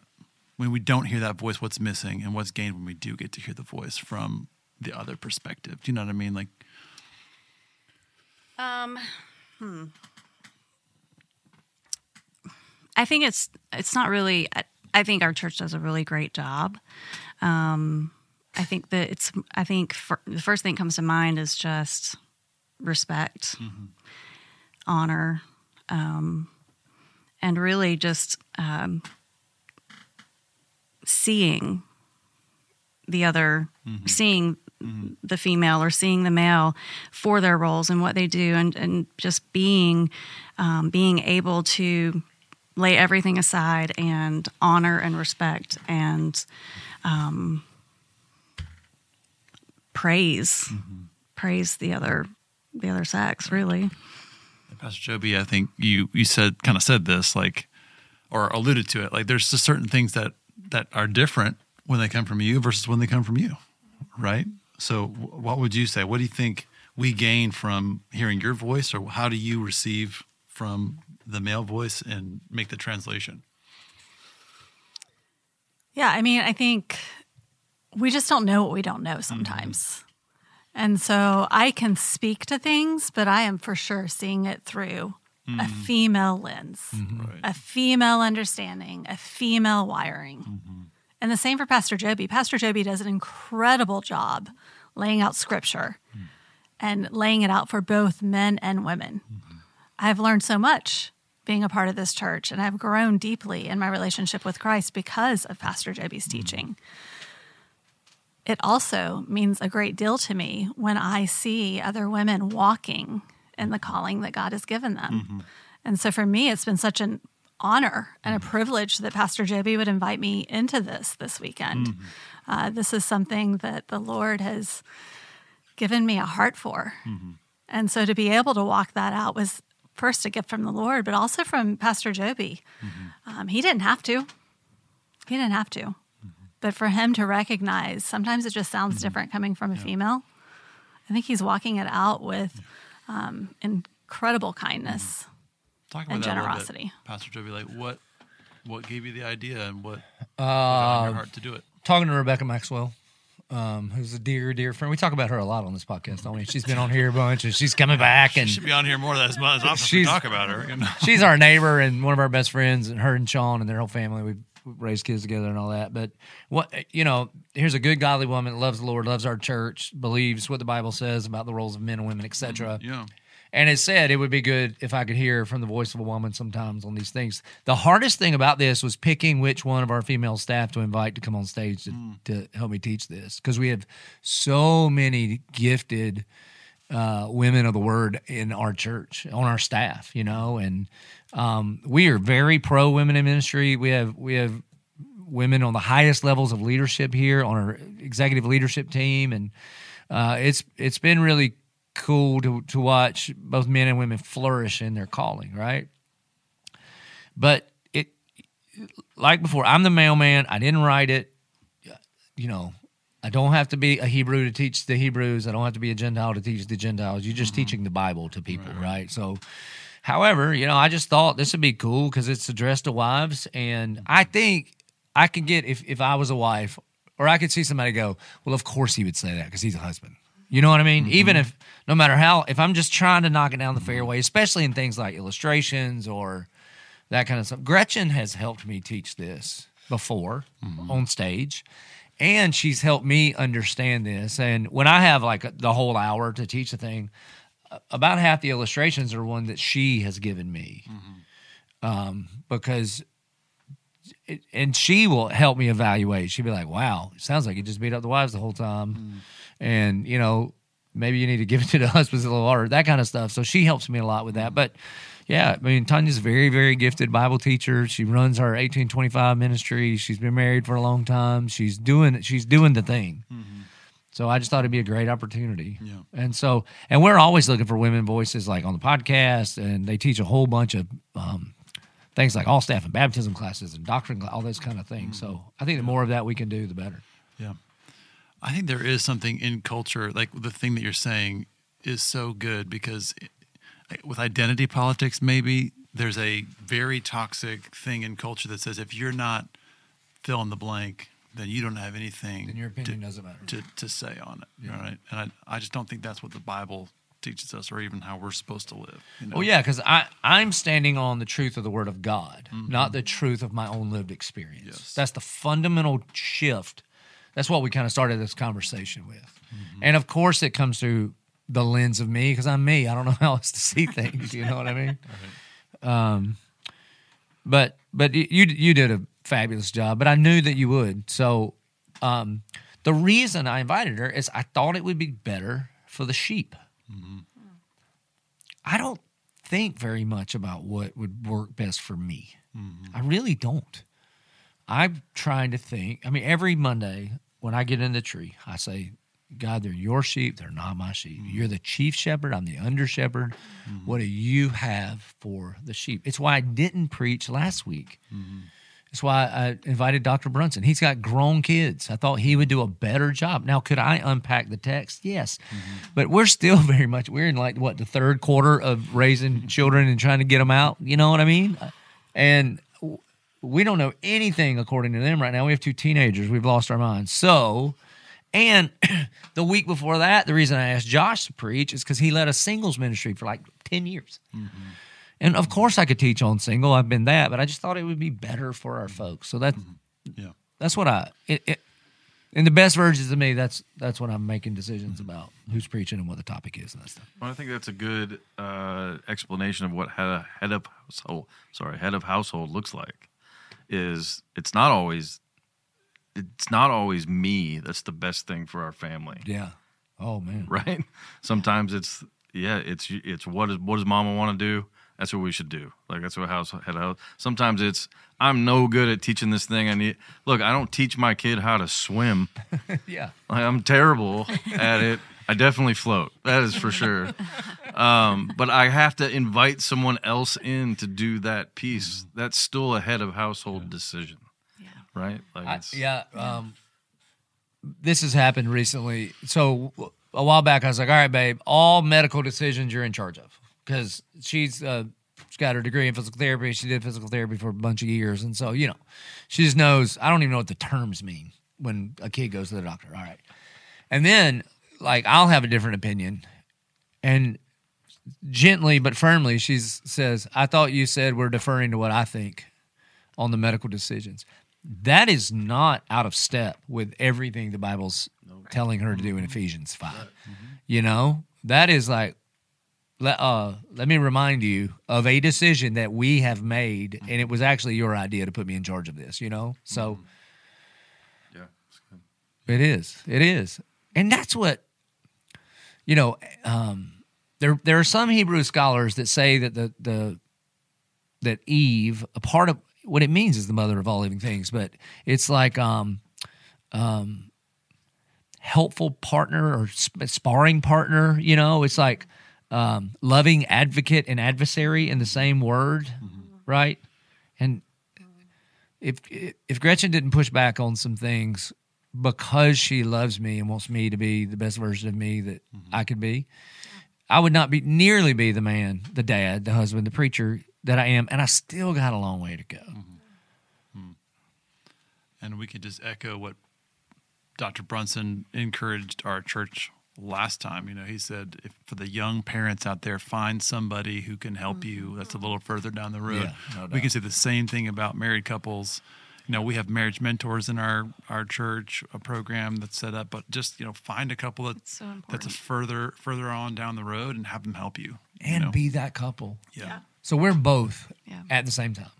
when we don't hear that voice? What's missing, and what's gained when we do get to hear the voice from the other perspective? Do you know what I mean? Like, Um, hmm. I think it's it's not really. I, I think our church does a really great job. Um, I think that it's. I think for, the first thing that comes to mind is just respect, honor, um, and really just um, seeing the other, seeing the female or seeing the male for their roles and what they do, and and just being um, being able to lay everything aside and honor and respect and um, praise praise the other the other sex really Pastor Joby, I think you you said kind of said this like or alluded to it. Like there's just certain things that that are different when they come from you versus when they come from you, right? So what would you say? What do you think we gain from hearing your voice, or how do you receive from the male voice and make the translation? Yeah, I mean, I think we just don't know what we don't know sometimes. Mm-hmm. And so I can speak to things, but I am for sure seeing it through a mm-hmm. female lens, mm-hmm. Right. a female understanding, a female wiring. And the same for Pastor Joby. Pastor Joby does an incredible job laying out scripture mm. and laying it out for both men and women. I've learned so much being a part of this church, and I've grown deeply in my relationship with Christ because of Pastor Joby's mm-hmm. teaching. It also means a great deal to me when I see other women walking in the calling that God has given them. Mm-hmm. And so for me, it's been such an honor and a mm-hmm. privilege that Pastor Joby would invite me into this this weekend. Uh, this is something that the Lord has given me a heart for. And so to be able to walk that out was first a gift from the Lord, but also from Pastor Joby. Um, he didn't have to. He didn't have to. But for him to recognize, sometimes it just sounds different coming from a female. I think he's walking it out with um, incredible kindness. Talk about and that a bit, generosity. Pastor Joby. Like what what gave you the idea and what Uh, put it on your heart to do it? talking to Rebecca Maxwell, um, who's a dear, dear friend. We talk about her a lot on this podcast, don't we? She's been on here a bunch, and she's coming back, and she should be on here more than as much as often we She's- talk about her. You know? she's our neighbor and one of our best friends, and her and Sean and their whole family. We've raised kids together and all that. But what you know, here's a good, godly woman that loves the Lord, loves our church, believes what the Bible says about the roles of men and women, etc. Yeah. And it said it would be good if I could hear from the voice of a woman sometimes on these things. The hardest thing about this was picking which one of our female staff to invite to come on stage to, to help me teach this because we have so many gifted uh, women of the word in our church on our staff, you know, and um, we are very pro women in ministry. We have we have women on the highest levels of leadership here on our executive leadership team, and uh, it's it's been really cool to to watch both men and women flourish in their calling, right? But it, like before, I'm the mailman. I didn't write it. You know, I don't have to be a Hebrew to teach the Hebrews. I don't have to be a Gentile to teach the Gentiles. You're just mm-hmm. teaching the Bible to people, right? So, however, you know, I just thought this would be cool because it's addressed to wives, and mm-hmm. I think I could get if if I was a wife, or I could see somebody go, well, of course he would say that because he's a husband. You know what I mean? Even mm-hmm. if no matter how, if I'm just trying to knock it down the fairway, especially in things like illustrations or that kind of stuff. Gretchen has helped me teach this before mm-hmm. on stage, and she's helped me understand this. And when I have like the whole hour to teach a thing, about half the illustrations are one that she has given me, mm-hmm. um, because. It, and she will help me evaluate. She'll be like, "Wow, sounds like you just beat up the wives the whole time," mm. And you know, maybe you need to give it to the husbands a little harder, that kind of stuff. So she helps me a lot with that. But yeah, I mean, Tanya's a very, very gifted Bible teacher. She runs her 1825 ministry. She's been married for a long time. She's doing she's doing the thing. So I just thought it'd be a great opportunity. Yeah. And so, and we're always looking for women voices, like on the podcast, and they teach a whole bunch of um, things like all staff and baptism classes and doctrine, all those kind of things. So I think the more of that we can do, the better. Yeah. I think there is something in culture, like the thing that you're saying is so good because it- with identity politics, maybe there's a very toxic thing in culture that says if you're not fill in the blank, then you don't have anything Then your to- opinion doesn't matter. to, to say on it. Right. And I, I just don't think that's what the Bible teaches us or even how we're supposed to live. You know? Well, yeah, because I I'm standing on the truth of the Word of God, mm-hmm. not the truth of my own lived experience. Yes. That's the fundamental shift. That's what we kind of started this conversation with, and of course, it comes through the lens of me because I'm me. I don't know how else to see things. You know what I mean? Um, but but you you did a fabulous job. But I knew that you would. So um, the reason I invited her is I thought it would be better for the sheep. I don't think very much about what would work best for me. I really don't. I'm trying to think. I mean, every Monday when I get in the tree, I say, God, they're your sheep. They're not my sheep. Mm-hmm. You're the chief shepherd. I'm the under shepherd. Mm-hmm. What do you have for the sheep? It's why I didn't preach last week. Mm-hmm. It's why I invited Dr. Brunson. He's got grown kids. I thought he would do a better job. Now, could I unpack the text? Yes. But we're still very much, we're in like, what, the third quarter of raising children and trying to get them out. You know what I mean? And we don't know anything according to them right now. We have two teenagers. We've lost our minds. So, and the week before that, the reason I asked Josh to preach is because he led a singles ministry for like 10 years. Mm-hmm. And of course, I could teach on single. I've been that, but I just thought it would be better for our folks. So that mm-hmm. Yeah. that's what I. It, it, in the best versions of me, that's that's what I'm making decisions mm-hmm. about who's preaching and what the topic is and that stuff. Well, I think that's a good uh, explanation of what head head of household, sorry, head of household looks like. Is it's not always, it's not always me. That's the best thing for our family, Yeah. Oh man. right? Sometimes it's yeah, it's it's what is what does Mama want to do? That's what we should do. Like that's what house head house. Sometimes it's I'm no good at teaching this thing. I need look. I don't teach my kid how to swim. Yeah. Like, I'm terrible at it. I definitely float. That is for sure. Um, but I have to invite someone else in to do that piece. That's still a head of household decision, Yeah. right? Like I, it's, yeah. Um, this has happened recently. So a while back, I was like, "All right, babe, all medical decisions you're in charge of," because she's uh, she's got her degree in physical therapy. She did physical therapy for a bunch of years, and so you know, she just knows. I don't even know what the terms mean when a kid goes to the doctor. All right, and then like I'll have a different opinion, and gently but firmly, she says, "I thought you said we're deferring to what I think." on the medical decisions. That is not out of step with everything the Bible's telling her to do in mm-hmm. Ephesians 5. Mm-hmm. You know, that is like, let, uh, let me remind you of a decision that we have made, mm-hmm. and it was actually your idea to put me in charge of this, you know? So yeah, it's good. it is. It is. And that's what, you know, um, there, there are some Hebrew scholars that say that the, the, that Eve, a part of what it means is the mother of all living things, but it's like um, um, helpful partner or sp- sparring partner. You know, it's like um, loving advocate and adversary in the same word, right? And if if Gretchen didn't push back on some things because she loves me and wants me to be the best version of me that mm-hmm. I could be, I would not be nearly be the man, the dad, the husband, the preacher that I am, and I still got a long way to go. Mm-hmm. Mm-hmm. And we could just echo what Dr. Brunson encouraged our church last time. You know, he said, if for the young parents out there, find somebody who can help you. That's a little further down the road. Yeah, no we can say the same thing about married couples. You know, we have marriage mentors in our our church, a program that's set up. But just you know, find a couple that so that's a further further on down the road and have them help you. you And know? be that couple. yeah. So we're both Yeah. at the same time.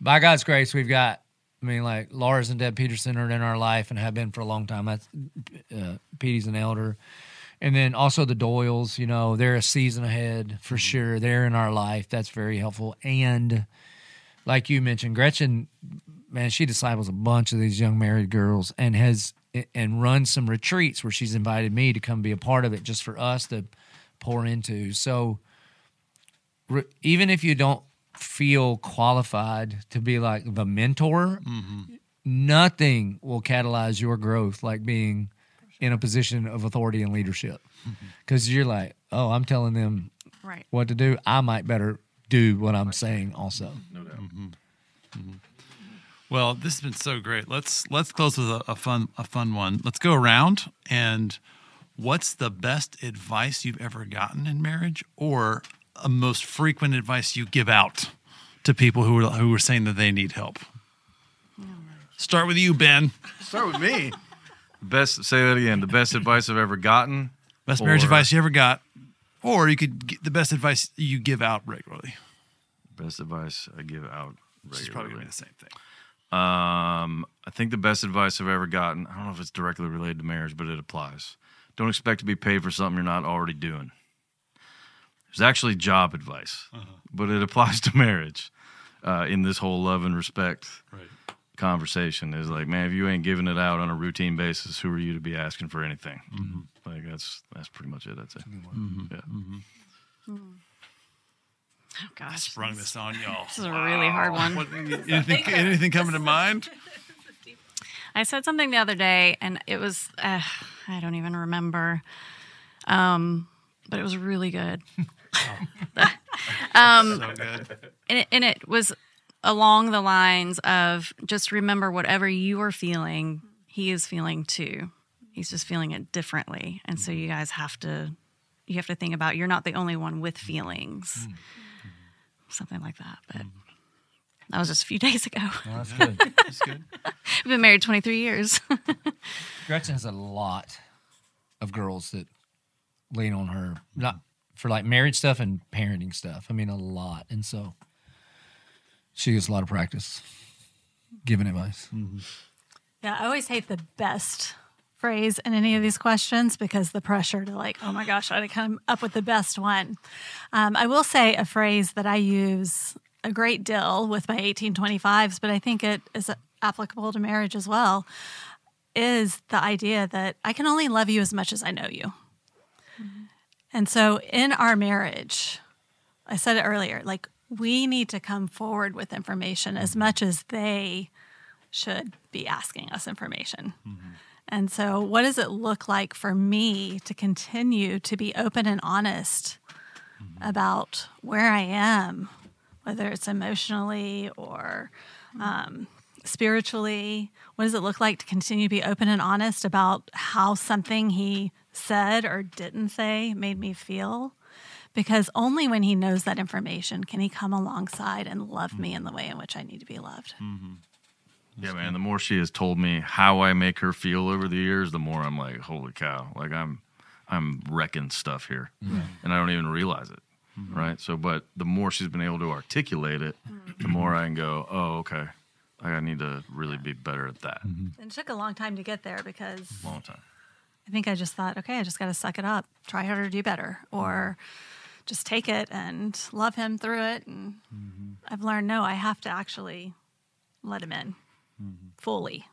By God's grace, we've got. I mean, like Lars and Deb Peterson are in our life and have been for a long time. That's uh, Petey's an elder, and then also the Doyles. You know, they're a season ahead for sure. They're in our life. That's very helpful. And like you mentioned, Gretchen, man, she disciples a bunch of these young married girls and has and runs some retreats where she's invited me to come be a part of it, just for us to pour into. So re- even if you don't feel qualified to be like the mentor, mm-hmm. nothing will catalyze your growth like being in a position of authority and leadership. Mm-hmm. Because you're like, oh, I'm telling them Right. what to do. I might better do what I'm saying also. No doubt. Mm-hmm. Well, this has been so great. Let's let's close with a, a fun a fun one. Let's go around and what's the best advice you've ever gotten in marriage, or a most frequent advice you give out to people who are who are saying that they need help? Start with you, Ben. Start with me. Best. Say that again. The best advice I've ever gotten. Best marriage Or- advice you ever got, or you could get the best advice you give out regularly. Best advice I give out Which is probably gonna be the same thing. Um, I think the best advice I've ever gotten, I don't know if it's directly related to marriage, but it applies. Don't expect to be paid for something you're not already doing. It's actually job advice, but it applies to marriage uh, in this whole love and respect Right. conversation. Is like, man, if you ain't giving it out on a routine basis, who are you to be asking for anything? Like that's that's pretty much it. I'd say. Mm-hmm. Yeah. Mm-hmm. Mm-hmm. Oh gosh. Sprung this on y'all. This is a really hard one. What, anything, anything coming to mind? I said something the other day, and it was uh, I don't even remember, um, but it was really good. so good. and it, and it was along the lines of just remember whatever you are feeling, he is feeling too. He's just feeling it differently, and so you guys have to you have to think about you're not the only one with feelings, something like that. But mm. That was just a few days ago. Well, that's good. That's good. We've been married 23 years. Gretchen has a lot of girls that lean on her, not for like marriage stuff and parenting stuff. I mean, a lot, and so she gets a lot of practice giving advice. Mm-hmm. Yeah, I always hate the best phrase in any of these questions because the pressure to like, oh my gosh, I had to come up with the best one. Um, I will say a phrase that I use a great deal with my 1825s, but I think it is applicable to marriage as well, is the idea that I can only love you as much as I know you. And so in our marriage, I said it earlier, like we need to come forward with information as much as they should be asking us information. And so, what does it look like for me to continue to be open and honest mm-hmm. about where I am, whether it's emotionally or um, spiritually? What does it look like to continue to be open and honest about how something he said or didn't say made me feel? Because only when he knows that information can he come alongside and love me mm-hmm. in the way in which I need to be loved. Mm-hmm. Yeah, man. The more she has told me how I make her feel over the years, the more I'm like, holy cow! Like I'm, I'm wrecking stuff here, mm-hmm. and I don't even realize it. Mm-hmm. Right. So, but the more she's been able to articulate it, mm-hmm. the more I can go, oh, okay. Like I need to really be better at that. And it took a long time to get there because Long time. I think I just thought, okay, I just got to suck it up, try harder, do better, or just take it and love him through it. And I've learned no, I have to actually let him in Mm-hmm. fully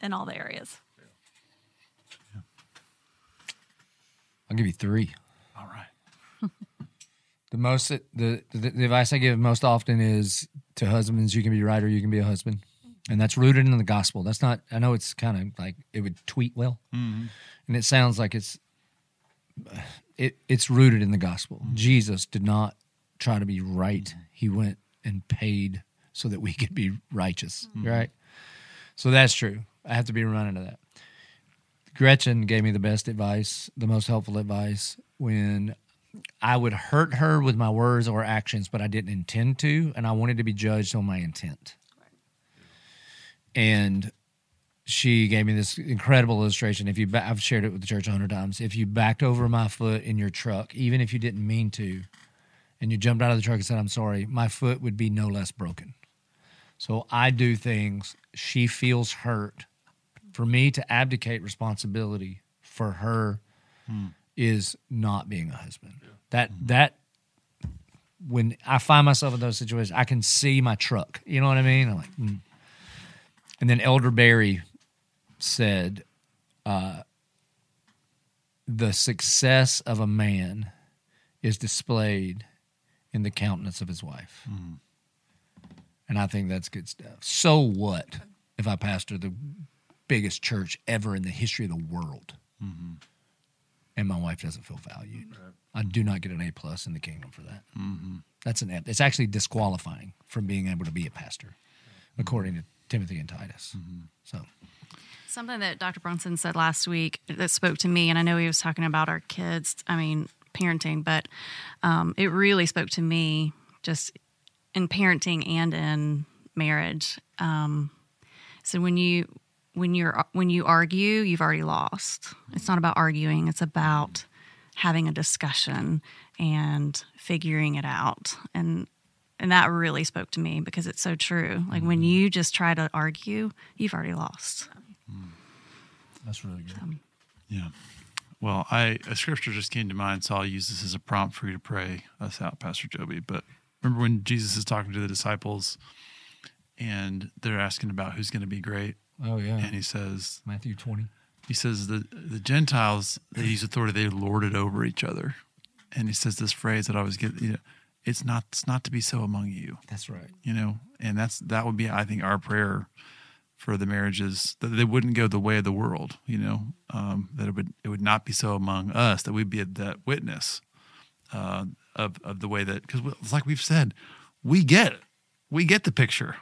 in all the areas. I'll give you three. All right. The most the, the the advice I give most often is to husbands: you can be right or you can be a husband, and that's rooted in the gospel. That's not. I know it's kind of like it would tweet well, mm-hmm. and it sounds like it's it it's rooted in the gospel. Mm-hmm. Jesus did not try to be right; he went and paid so that we could be righteous. Right. So that's true. I have to be reminded of that. Gretchen gave me the best advice, the most helpful advice when I would hurt her with my words or actions, but I didn't intend to, and I wanted to be judged on my intent. And she gave me this incredible illustration. If you, ba- I've shared it with the church a hundred times. If you backed over my foot in your truck, even if you didn't mean to, and you jumped out of the truck and said, "I'm sorry," my foot would be no less broken. So I do things. She feels hurt. For me to abdicate responsibility for her is not being a husband. That that when I find myself in those situations, I can see my truck. You know what I mean? I'm like, mm. and then Elder Barry said, uh, "The success of a man is displayed in the countenance of his wife," and I think that's good stuff. So what if I pastor the biggest church ever in the history of the world? Mm-hmm. and my wife doesn't feel valued. I do not get an A plus in the kingdom for that. Mm-hmm. That's an It's actually disqualifying from being able to be a pastor, mm-hmm. according to Timothy and Titus. So Something that Dr. Brunson said last week that spoke to me, and I know he was talking about our kids, I mean, parenting, but um, it really spoke to me just in parenting and in marriage. Um, so when you when you're when you argue, you've already lost. It's not about arguing; it's about having a discussion and figuring it out. And and that really spoke to me because it's so true. Like when you just try to argue, you've already lost. that's really good. Yeah. Well, I a scripture just came to mind, so I'll use this as a prompt for you to pray us out, Pastor Joby. But remember when Jesus is talking to the disciples and they're asking about who's going to be great, Oh yeah, and he says, Matthew twenty. he says the the Gentiles they use authority, they lord it over each other, and he says this phrase that I always get, you know, it's not it's not to be so among you, That's right. you know, and that's that would be I think our prayer for the marriages that they wouldn't go the way of the world, you know, um, that it would it would not be so among us that we'd be that witness uh, of of the way that because it's like we've said, we get we get the picture,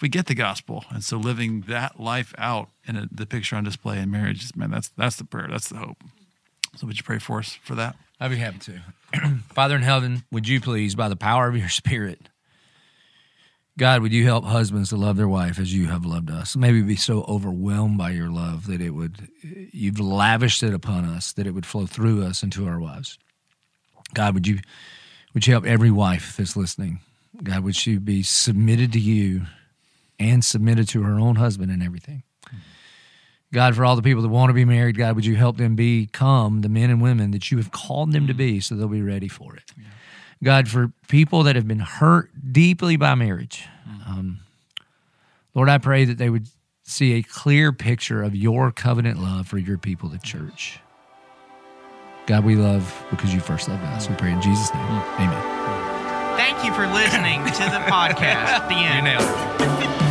we get the gospel, and so living that life out in a, the picture on display in marriage, is- man, that's that's the prayer, that's the hope. So would you pray for us for that? I'd be happy to. Father in heaven, would you please, by the power of your Spirit, God, would you help husbands to love their wife as you have loved us? Maybe be so overwhelmed by your love that it would, you've lavished it upon us, that it would flow through us into our wives. God, would you, would you help every wife that's listening? God, would she be submitted to you and submitted to her own husband and everything? God, for all the people that want to be married, God, would you help them become the men and women that you have called them to be so they'll be ready for it? God, for people that have been hurt deeply by marriage, um, Lord, I pray that they would see a clear picture of your covenant love for your people, the church. God, we love because you first loved us. We pray in Jesus' name. Mm. Amen. Thank you for listening to the podcast. The end. You nailed it.